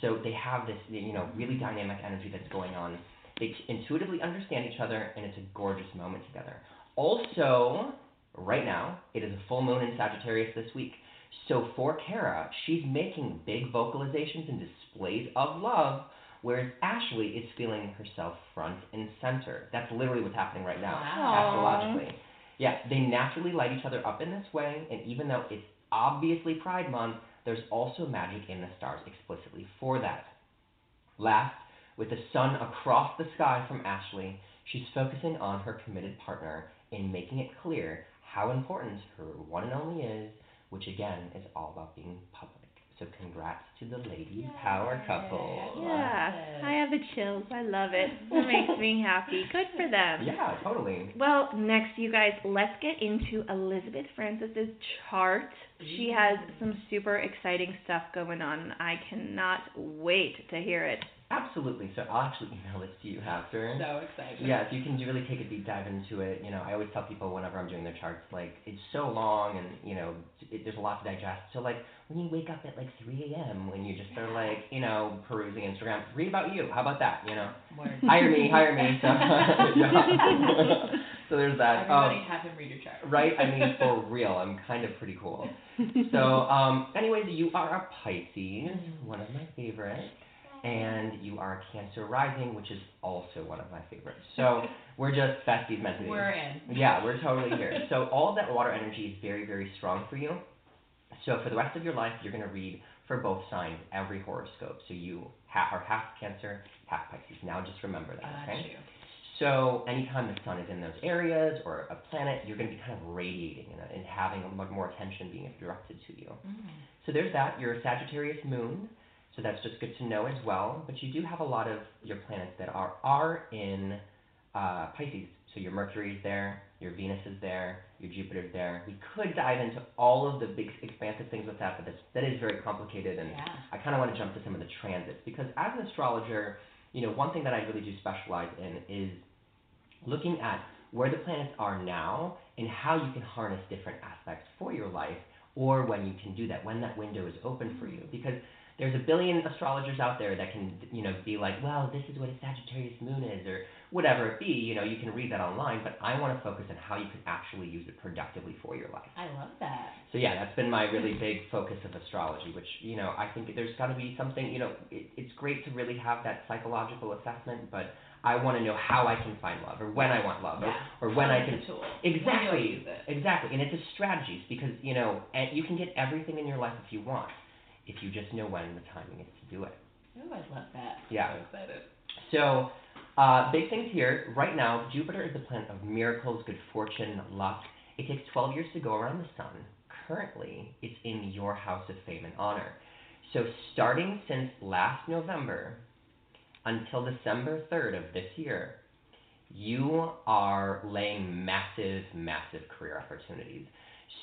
So they have this, you know, really dynamic energy that's going on. They intuitively understand each other, and it's a gorgeous moment together. Also, right now, it is a full moon in Sagittarius this week. So for Cara, she's making big vocalizations and displays of love, whereas Ashley is feeling herself front and center. That's literally what's happening right now, Wow. astrologically. Yeah, they naturally light each other up in this way, and even though it's obviously Pride Month, there's also magic in the stars explicitly for that. Last, with the sun across the sky from Ashley, she's focusing on her committed partner in making it clear how important her one and only is, which again is all about being public. So congrats to the lady power couple. Yeah, I have the chills. I love it. It makes me happy. Good for them. Yeah, totally. Well, next, you guys, let's get into Elizabeth Frances's chart. She has some super exciting stuff going on. I cannot wait to hear it. Absolutely. So I'll actually email this to you after. So excited. Yeah, if you can really take a deep dive into it, you know, I always tell people whenever I'm doing their charts, like, it's so long and, you know, it, there's a lot to digest. So, like, when you wake up at, like, 3 a.m., when you just are, like, you know, perusing Instagram, read about you. How about that, you know? Word. Hire me, hire me. So, so there's that. Everybody Um, have him read your chart. right? I mean, for real, I'm kind of pretty cool. So, um, anyways, you are a Pisces, one of my favorites, and you are Cancer rising, which is also one of my favorites. So we're just besties meant to be. We're in. Yeah, we're totally here. So all of that water energy is very, very strong for you. So for the rest of your life, you're going to read for both signs every horoscope. So you ha- are half Cancer, half Pisces. Now just remember that, Got okay? you. So anytime the sun is in those areas or a planet, you're going to be kind of radiating and, and having a lot more attention being directed to you. Mm. So there's that. You're a Sagittarius moon, so that's just good to know as well. But you do have a lot of your planets that are are in uh, Pisces. So your Mercury is there, your Venus is there, your Jupiter's there. We could dive into all of the big expansive things with that, but that's, that is very complicated, and Yeah. I kind of want to jump to some of the transits because as an astrologer, you know, one thing that I really do specialize in is looking at where the planets are now and how you can harness different aspects for your life or when you can do that, when that window is open for you. Because there's a billion astrologers out there that can, you know, be like, well, this is what a Sagittarius moon is, or whatever it be. You know, you can read that online, but I want to focus on how you can actually use it productively for your life. I love that. So yeah, that's been my really big focus of astrology, which you know I think there's got to be something. You know, it, it's great to really have that psychological assessment, but I want to know how I can find love, or when I want love, Yeah. or, or when I can tool? Exactly. Do use it? Exactly, and it's a strategy because you know, and you can get everything in your life if you want, if you just know when the timing is to do it. Ooh, I love that. Yeah. I'm so excited. So, uh, big things here. Right now, Jupiter is the planet of miracles, good fortune, luck. It takes 12 years to go around the sun. Currently, it's in your house of fame and honor. So, starting since last November until December 3rd of this year, you are laying massive, massive career opportunities.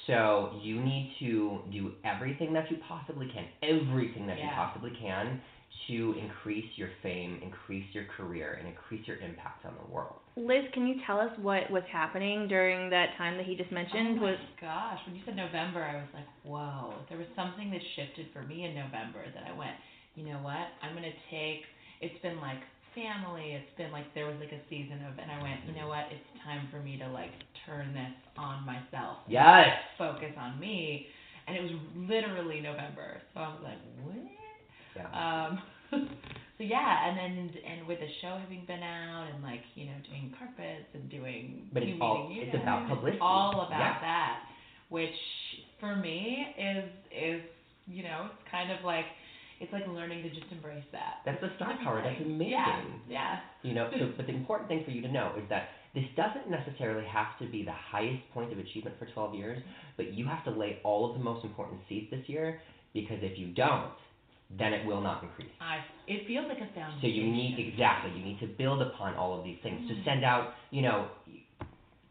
So, you need to do everything that you possibly can, everything that you possibly can to increase your fame, increase your career, and increase your impact on the world. Liz, can you tell us what was happening during that time that he just oh mentioned? oh my was gosh, when you said November, I was like, whoa. There was something that shifted for me in November that I went, you know what? I'm gonna take. It's been like family. It's been like there was like a season of, and I went, you know what? It's time for me to like turn this on myself. Yes. Focus on me, and it was literally November. So I was like, what? Yeah. Um, so yeah, and then and with the show having been out and like you know doing carpets and doing But it's all- you it's about publicity. It's all about Yeah. that, which for me is is you know it's kind of like it's like learning to just embrace that. That's the star power. That's amazing. Yeah, yeah. You know, so, but the important thing for you to know is that this doesn't necessarily have to be the highest point of achievement for 12 years, but you have to lay all of the most important seeds this year because if you don't, then it will not increase. I it feels like a foundation. So you need exactly you need to build upon all of these things. To mm. send out, you know,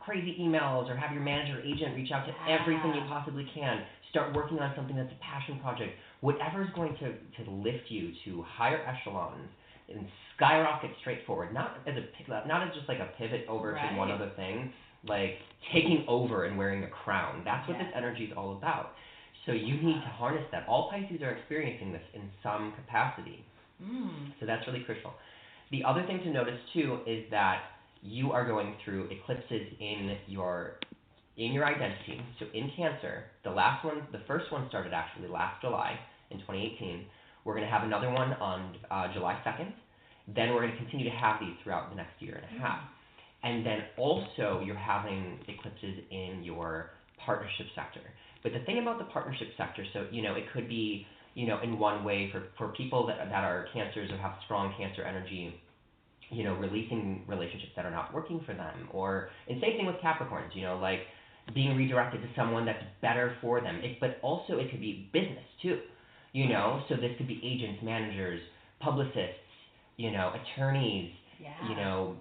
crazy emails or have your manager or agent reach out to everything you possibly can. Start working on something that's a passion project. Whatever's going to, to lift you to higher echelons and skyrocket straight forward. Not as a not as just like a pivot over to one Right. other thing, like taking over and wearing a crown. That's what Yeah. this energy is all about. So you need to harness that. All Pisces are experiencing this in some capacity. Mm. So that's really crucial. The other thing to notice too is that you are going through eclipses in your in your identity. So in Cancer, the last one, the first one started actually last July in 2018. We're going to have another one on uh, July 2nd. Then we're going to continue to have these throughout the next year and a half. And then also you're having eclipses in your partnership sector. But the thing about the partnership sector, so you know, it could be you know, in one way for, for people that, that are cancers or have strong cancer energy, you know, releasing relationships that are not working for them. Or, and same thing with Capricorns, you know, like being redirected to someone that's better for them. It, but also it could be business too, you know, so this could be agents, managers, publicists, you know, attorneys, Yeah. you know,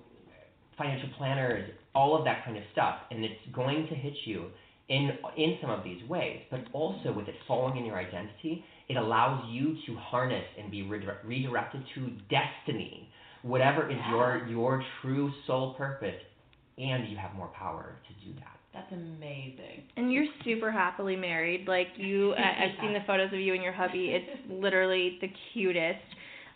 financial planners, all of that kind of stuff, and it's going to hit you in in some of these ways. But also with it falling in your identity, it allows you to harness and be redire- redirected to destiny, whatever is your your true soul purpose, and you have more power to do that. That's amazing. And you're super happily married. Like you, I, I've seen the photos of you and your hubby. It's literally the cutest.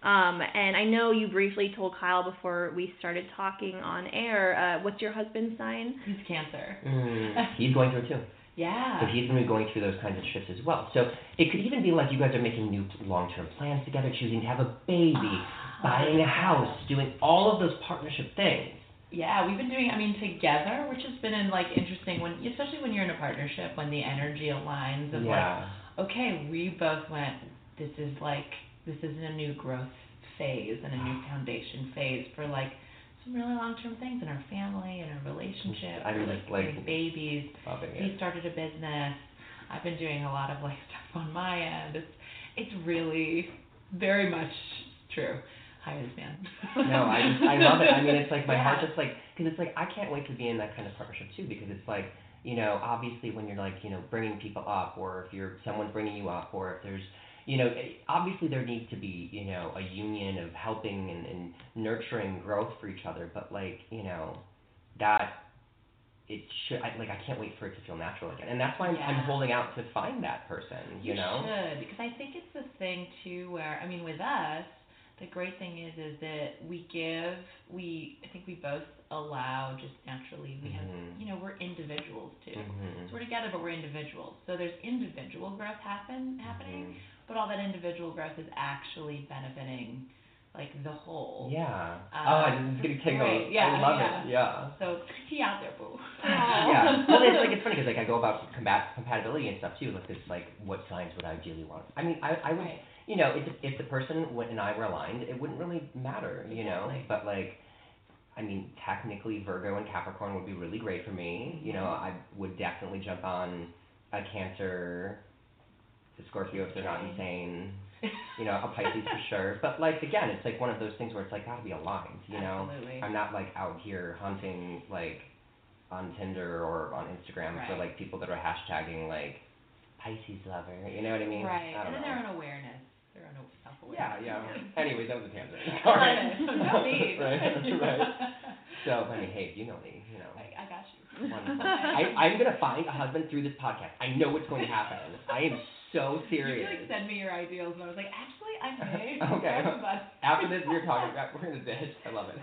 Um, and I know you briefly told Kyle before we started talking on air. Uh, what's your husband's sign? He's Cancer. Mm, he's going through it too. Yeah. So he's going to be going through those kinds of shifts as well. So it could even be like you guys are making new long-term plans together, choosing to have a baby, buying a house, doing all of those partnership things. Yeah, we've been doing. I mean, together, which has been in like interesting when, especially when you're in a partnership, when the energy aligns of Yeah. like, okay, we both went. This is like this is a new growth phase and a new foundation phase for like some really long-term things in our family and our relationship. I mean, like, like, babies. He started a business. I've been doing a lot of like stuff on my end. It's it's really very much true. Hi, this man. No, I just I love it. I mean, it's like my Yeah. heart just like because it's like I can't wait to be in that kind of partnership too because it's like you know obviously when you're like you know bringing people up or if you're someone's bringing you up or if there's you know eh, obviously there needs to be you know a union of helping and, and nurturing growth for each other but like you know that it should I, like I can't wait for it to feel natural again and that's why I'm, I'm holding out to find that person you, know should because I think it's this thing too where I mean with us the great thing is is that we give we I think we both allow just naturally we have Mhm. you know we're individuals too Mhm. so we're together but we're individuals so there's individual growth happen happening Mhm. but all that individual growth is actually benefiting like the whole. Yeah. Uh, oh, I'm just getting tingles. great. Yeah, I love yeah. it. Yeah. So tea out there, boo. yeah. Well, it's like it's funny because like I go about combat compatibility and stuff too. Like it's like what signs would I ideally want? I mean, I I would Right. You know if if the person and I were aligned, it wouldn't really matter, you know. Exactly. But like. I mean, technically, Virgo and Capricorn would be really great for me. You know, mm-hmm. I would definitely jump on a Cancer, a Scorpio if they're not insane. You know, a Pisces for sure. But like again, it's like one of those things where it's like gotta be aligned. You know, Absolutely. I'm not like out here hunting like on Tinder or on Instagram for like people that are hashtagging like Pisces lover. You know what I mean? Right. I and then know. their own awareness. Yeah, yeah. Anyways, that was a tangent. I Sorry. love. No need. right, right. So, I mean, hey, you know me, you know. I, I got you. Wonderful. I, I'm gonna find a husband through this podcast. I know what's going to happen. I am so serious. could like send me your ideals, and I was like, actually, I'm married. Okay. After this, we're talking. About we're gonna dish. I love it.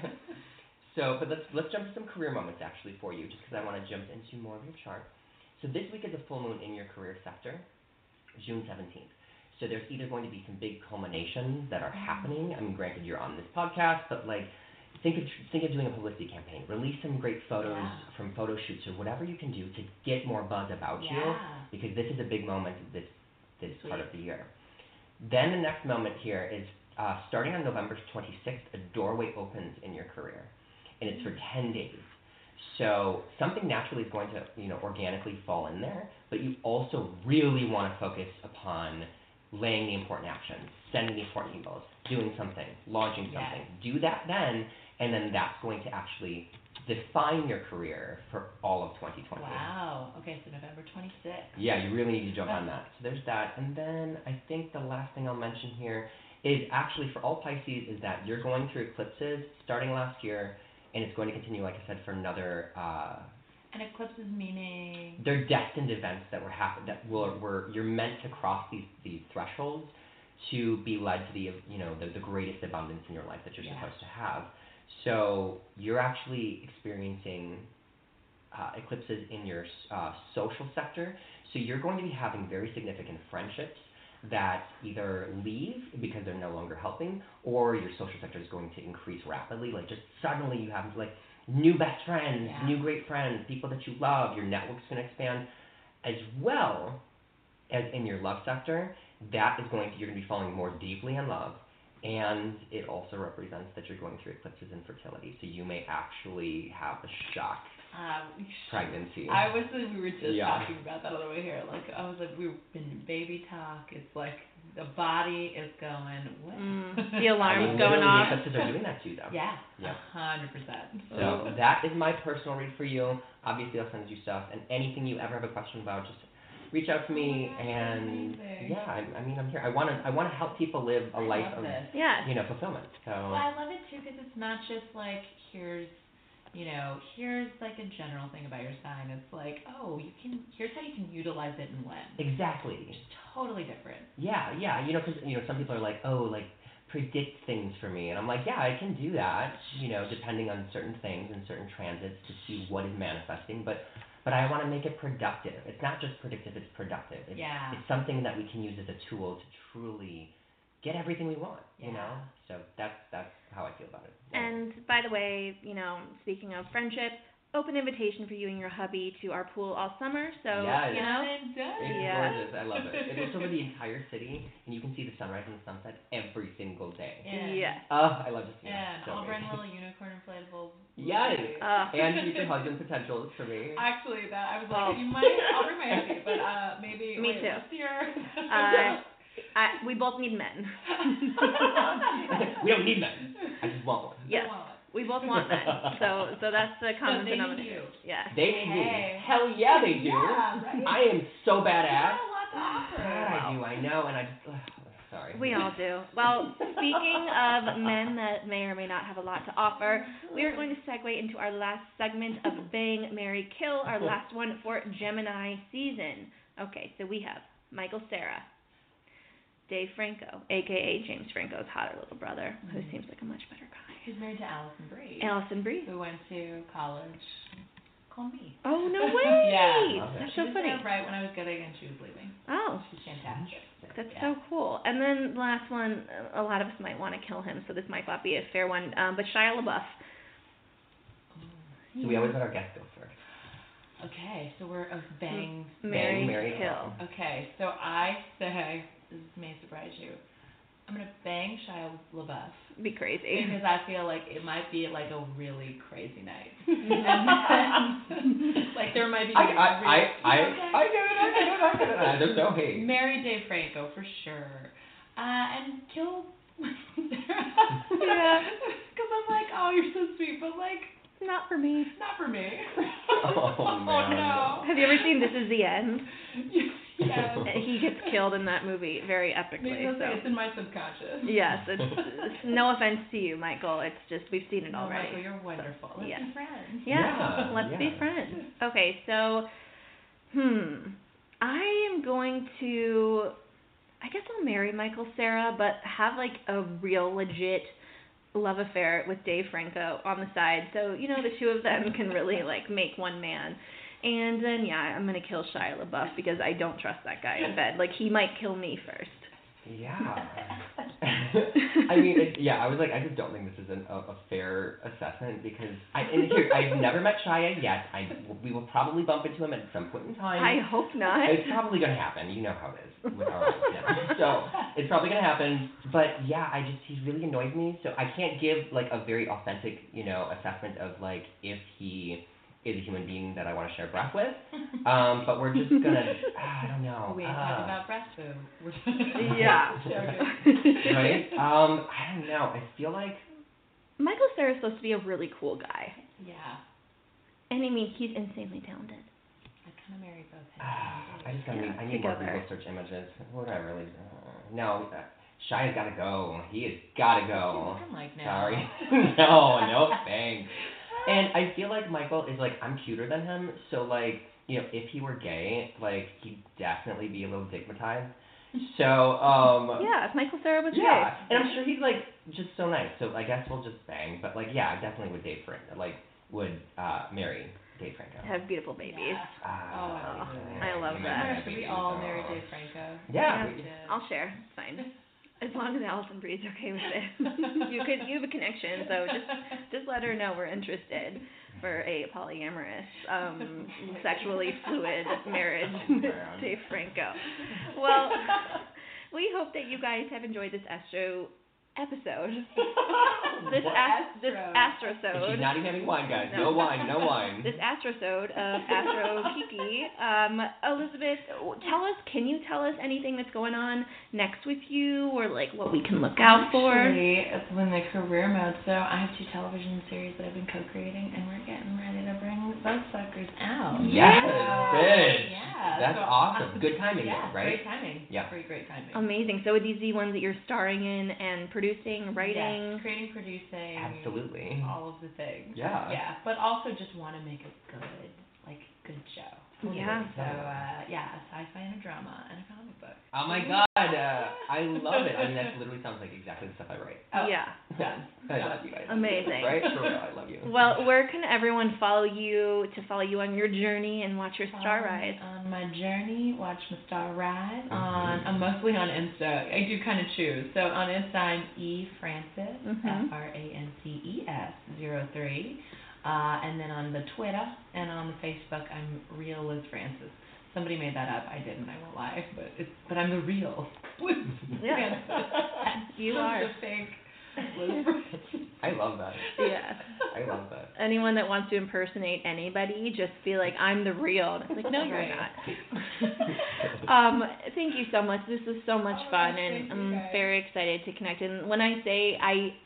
So, but let's let's jump to some career moments actually for you, just because I want to jump into more of your chart. So this week is a full moon in your career sector, June 17th. So there's either going to be some big culminations that are happening. I mean, granted, you're on this podcast, but like, think of think of doing a publicity campaign. Release some great photos Yeah. from photo shoots or whatever you can do to get more buzz about you because this is a big moment this this part of the year. Then the next moment here is uh, starting on November 26th, a doorway opens in your career, and it's for 10 days. So something naturally is going to you know organically fall in there, but you also really want to focus upon laying the important actions, sending the important emails, doing something, launching something. Do that then, and then that's going to actually define your career for all of 2020. Wow. Okay, so November 26th. Yeah, you really need to jump on that. So there's that. And then I think the last thing I'll mention here is actually for all Pisces is that you're going through eclipses starting last year, and it's going to continue, like I said, for another. Uh, And eclipses meaning. they're destined events that were happen that will were you're meant to cross these these thresholds to be led to the you know the, the greatest abundance in your life that you're Yeah. supposed to have. So you're actually experiencing uh, eclipses in your uh, social sector. So you're going to be having very significant friendships that either leave because they're no longer helping, or your social sector is going to increase rapidly. Like just suddenly you have like new best friends, Yeah. new great friends, people that you love. Your network's going to expand, as well as in your love sector. That is going to you're going to be falling more deeply in love, and it also represents that you're going through eclipses in fertility. So you may actually have a shock Um, pregnancy. I was we were just Yeah. talking about that on the way here. Like I was like we've been in baby talk. It's like the body is going what? Mm, the I mean, alarm's going off. off. Eclipses are doing that to you, though. Yeah. Yeah. Hundred percent. So that is my personal read for you. Obviously, I'll send you stuff, and anything you ever have a question about, just reach out to me. Oh, and amazing. yeah, I, I mean, I'm here. I want to. I want to help people live a I life of, this. Yeah. you know, fulfillment. So Well, I love it too because it's not just like here's, you know, here's like a general thing about your sign. It's like, oh, you can. Here's how you can utilize it and when. exactly. It's totally different. Yeah, yeah. You know, because you know, some people are like, oh, like predict things for me, and I'm like, yeah, I can do that. You know, depending on certain things and certain transits to see what is manifesting, but. But I want to make it productive. It's not just predictive; it's productive. It's, Yeah. it's something that we can use as a tool to truly get everything we want. You know, so that's that's how I feel about it. Yeah. And by the way, you know, speaking of friendship, open invitation for you and your hubby to our pool all summer. So Yes. you know, and done. It's Yeah. gorgeous. I love it. It looks over the entire city, and you can see the sunrise and the sunset every single day. Yeah. yes. Oh, I love to see it. Yeah, that. and So Auburn great. little unicorn inflatable. Yes. Uh, and future husband potentials for me. Actually, that I was Oh. like, you might. I'll bring my empty, but uh, maybe. Me wait, too. What's your? Uh, I, we both need men. we don't need men. I just want one. yes, we both want men. So so that's the common they need denominator. you. Yes. They need me. Hey. Hell yeah, they do. Yeah, right? I am so You badass. got a lot to offer. God, I do. I know, and I just. ugh, sorry. We all do. Well, speaking of men that may or may not have a lot to offer, we are going to segue into our last segment of Bang, Mary, Kill, our last one for Gemini season. Okay, so we have Michael Cera, Dave Franco, aka James Franco's hotter little brother, who seems like a much better guy. He's married to Alison Brie, Alison Brie. who went to college call me. Oh no way! yeah. That's she so was funny. right when I was getting and she was leaving. Oh, She's fantastic. That's yeah. so cool. And then the last one, a lot of us might want to kill him, so this might not be a fair one. Um, but Shia LaBeouf. So we always let our guests go first. Okay, so we're oh, bang. Mary, Bang, Mary, kill. Okay, so I say this may surprise you. I'm gonna bang Shia LaBeouf Be crazy. because I feel like it might be like a really crazy night. like there might be. I, a I, I, really- I, Okay. I get it, I get it, I get it. There's no hate. Marry Dave Franco for sure, uh, and kill. Yeah. Because I'm like, oh, you're so sweet, but like, Not for me. not for me. Oh, man. no. Have you ever seen This Is the End? yes. He gets killed in that movie very epically. Maybe that's so. like it's in my subconscious. Yes, it's, it's no offense to you, Michael. It's just we've seen it No, already. Michael, you're wonderful. Let's Yeah. be friends. Yeah, Yeah, let's be friends. Okay, so, hmm, I am going to, I guess I'll marry Michael Cera, but have like a real legit love affair with Dave Franco on the side, so you know the two of them can really like make one man. And then yeah, I'm gonna kill Shia LaBeouf because I don't trust that guy in bed. Like he might kill me first. Yeah. I mean, it, yeah, I was like, I just don't think this is an, a, a fair assessment because I and here, I've never met Shia yet. I we will probably bump into him at some point in time. I hope not. It's probably gonna happen. You know how it is with our now. So it's probably gonna happen. But yeah, I just he really annoys me. So I can't give like a very authentic, you know, assessment of like if he is a human being that I want to share breath with. Um, but we're just gonna I don't know. We ain't uh, talking about breast food. Yeah. Joking. right? Um, I don't know. I feel like Michael Cera's supposed to be a really cool guy. Yeah. And I mean, he's insanely talented. I kind of married both him. uh, I just I Yeah, need I need more together. Google search images. What do I really? Uh, no, uh, Shia's gotta go. He has gotta go. I'm like, no. Sorry. no, no thanks. And I feel like Michael is like I'm cuter than him, so like you know if he were gay, like he'd definitely be a little stigmatized. So um. Yeah, if Michael Cera was Yeah, gay. and I'm sure he's like just so nice. So I guess we'll just bang. But like, yeah, I definitely would date Franco. Like, would uh marry Dave Franco. Have beautiful babies. Yeah. Ah, Oh, I love that. might we all babies. marry. Dave Franco? Yeah. Yeah. we- I'll share. It's fine. As long as Alison Brie's okay with it. you could you have a connection, so just just let her know we're interested for a polyamorous, um, sexually fluid marriage with Dave Franco. Well, we hope that you guys have enjoyed this Astro episode. This What? ast- this Astro. astrosode. She's not even having wine, guys. No. No, wine, no wine. this astrosode of Astro Kiki. Um, Elizabeth, tell us, can you tell us anything that's going on next with you or like what we can look out for? Actually, it's in the career mode. So I have two television series that I've been co-creating, and we're getting ready to bring those suckers out. Yes, So, bitch. Yeah. That's so awesome. I'm- Good timing, Yeah, though, right? great timing. Yeah. Great, great timing. Amazing. So are these the ones that you're starring in and producing, writing? Yes, creating, producing. Absolutely. All of the things. Yeah. Yeah, but also just want to make it good, like, good show. Yeah. So, uh, yeah, a sci-fi and a drama and a comic book. Oh my god, uh, I love it. I mean, that literally sounds like exactly the stuff I write. Oh, Yeah. Done. I love you guys. Amazing. Right? For real, I love you. Well, where can everyone follow you to follow you on your journey and watch your star Um, rise? On my journey, watch my star rise. Mhm. On I'm mostly on Insta. I do kind of choose. So on Insta, I'm E Frances Mhm. F R A N C E S zero three, uh, and then on the Twitter and on the Facebook, I'm Real Liz Frances. Somebody made that up. I didn't. I won't lie. But it's but I'm the real Liz Yeah. Frances. You I'm are. the fake Liz Frances. I love that. Yeah. I love that. Anyone that wants to impersonate anybody, just be like, I'm the real. And it's like, no, you're Right. not. um, thank you so much. This was so much Oh, fun, and I'm guys. very excited to connect. And when I say I, it's,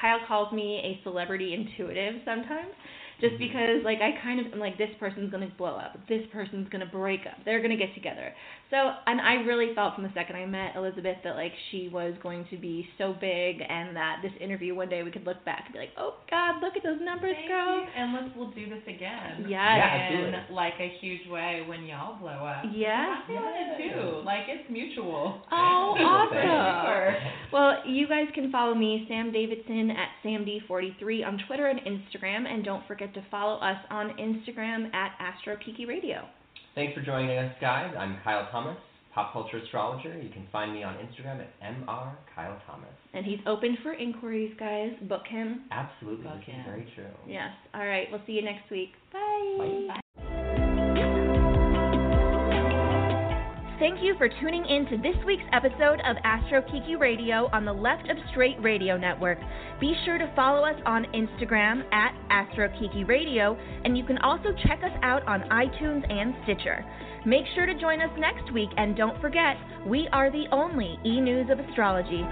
Kyle calls me a celebrity intuitive sometimes, just Mhm. because like I kind of am like this person's gonna blow up, this person's gonna break up, they're gonna get together. So, and I really felt from the second I met Elizabeth that like she was going to be so big, and that this interview one day we could look back and be like, oh God, look at those numbers, Thank girl. you. And let's we'll do this again. Yes. Yeah, in absolutely. like a huge way when y'all blow up. Yeah. I feel it too. Like it's mutual. Oh, awesome. Well, you guys can follow me, Sam Davidson, at SamD43 on Twitter and Instagram. And don't forget forget to follow us on Instagram at AstroKiki Radio. Thanks for joining us, guys. I'm Kyle Thomas, pop culture astrologer. You can find me on Instagram at mr Kyle Thomas. And he's open for inquiries, guys. Book him. Absolutely, Book this him. is very true. Yes. All right. We'll see you next week. Bye. Bye. Thank you for tuning in to this week's episode of Astro Kiki Radio on the Left of Straight Radio Network. Be sure to follow us on Instagram at Astro Kiki Radio, and you can also check us out on iTunes and Stitcher. Make sure to join us next week, and don't forget, we are the only e news of astrology.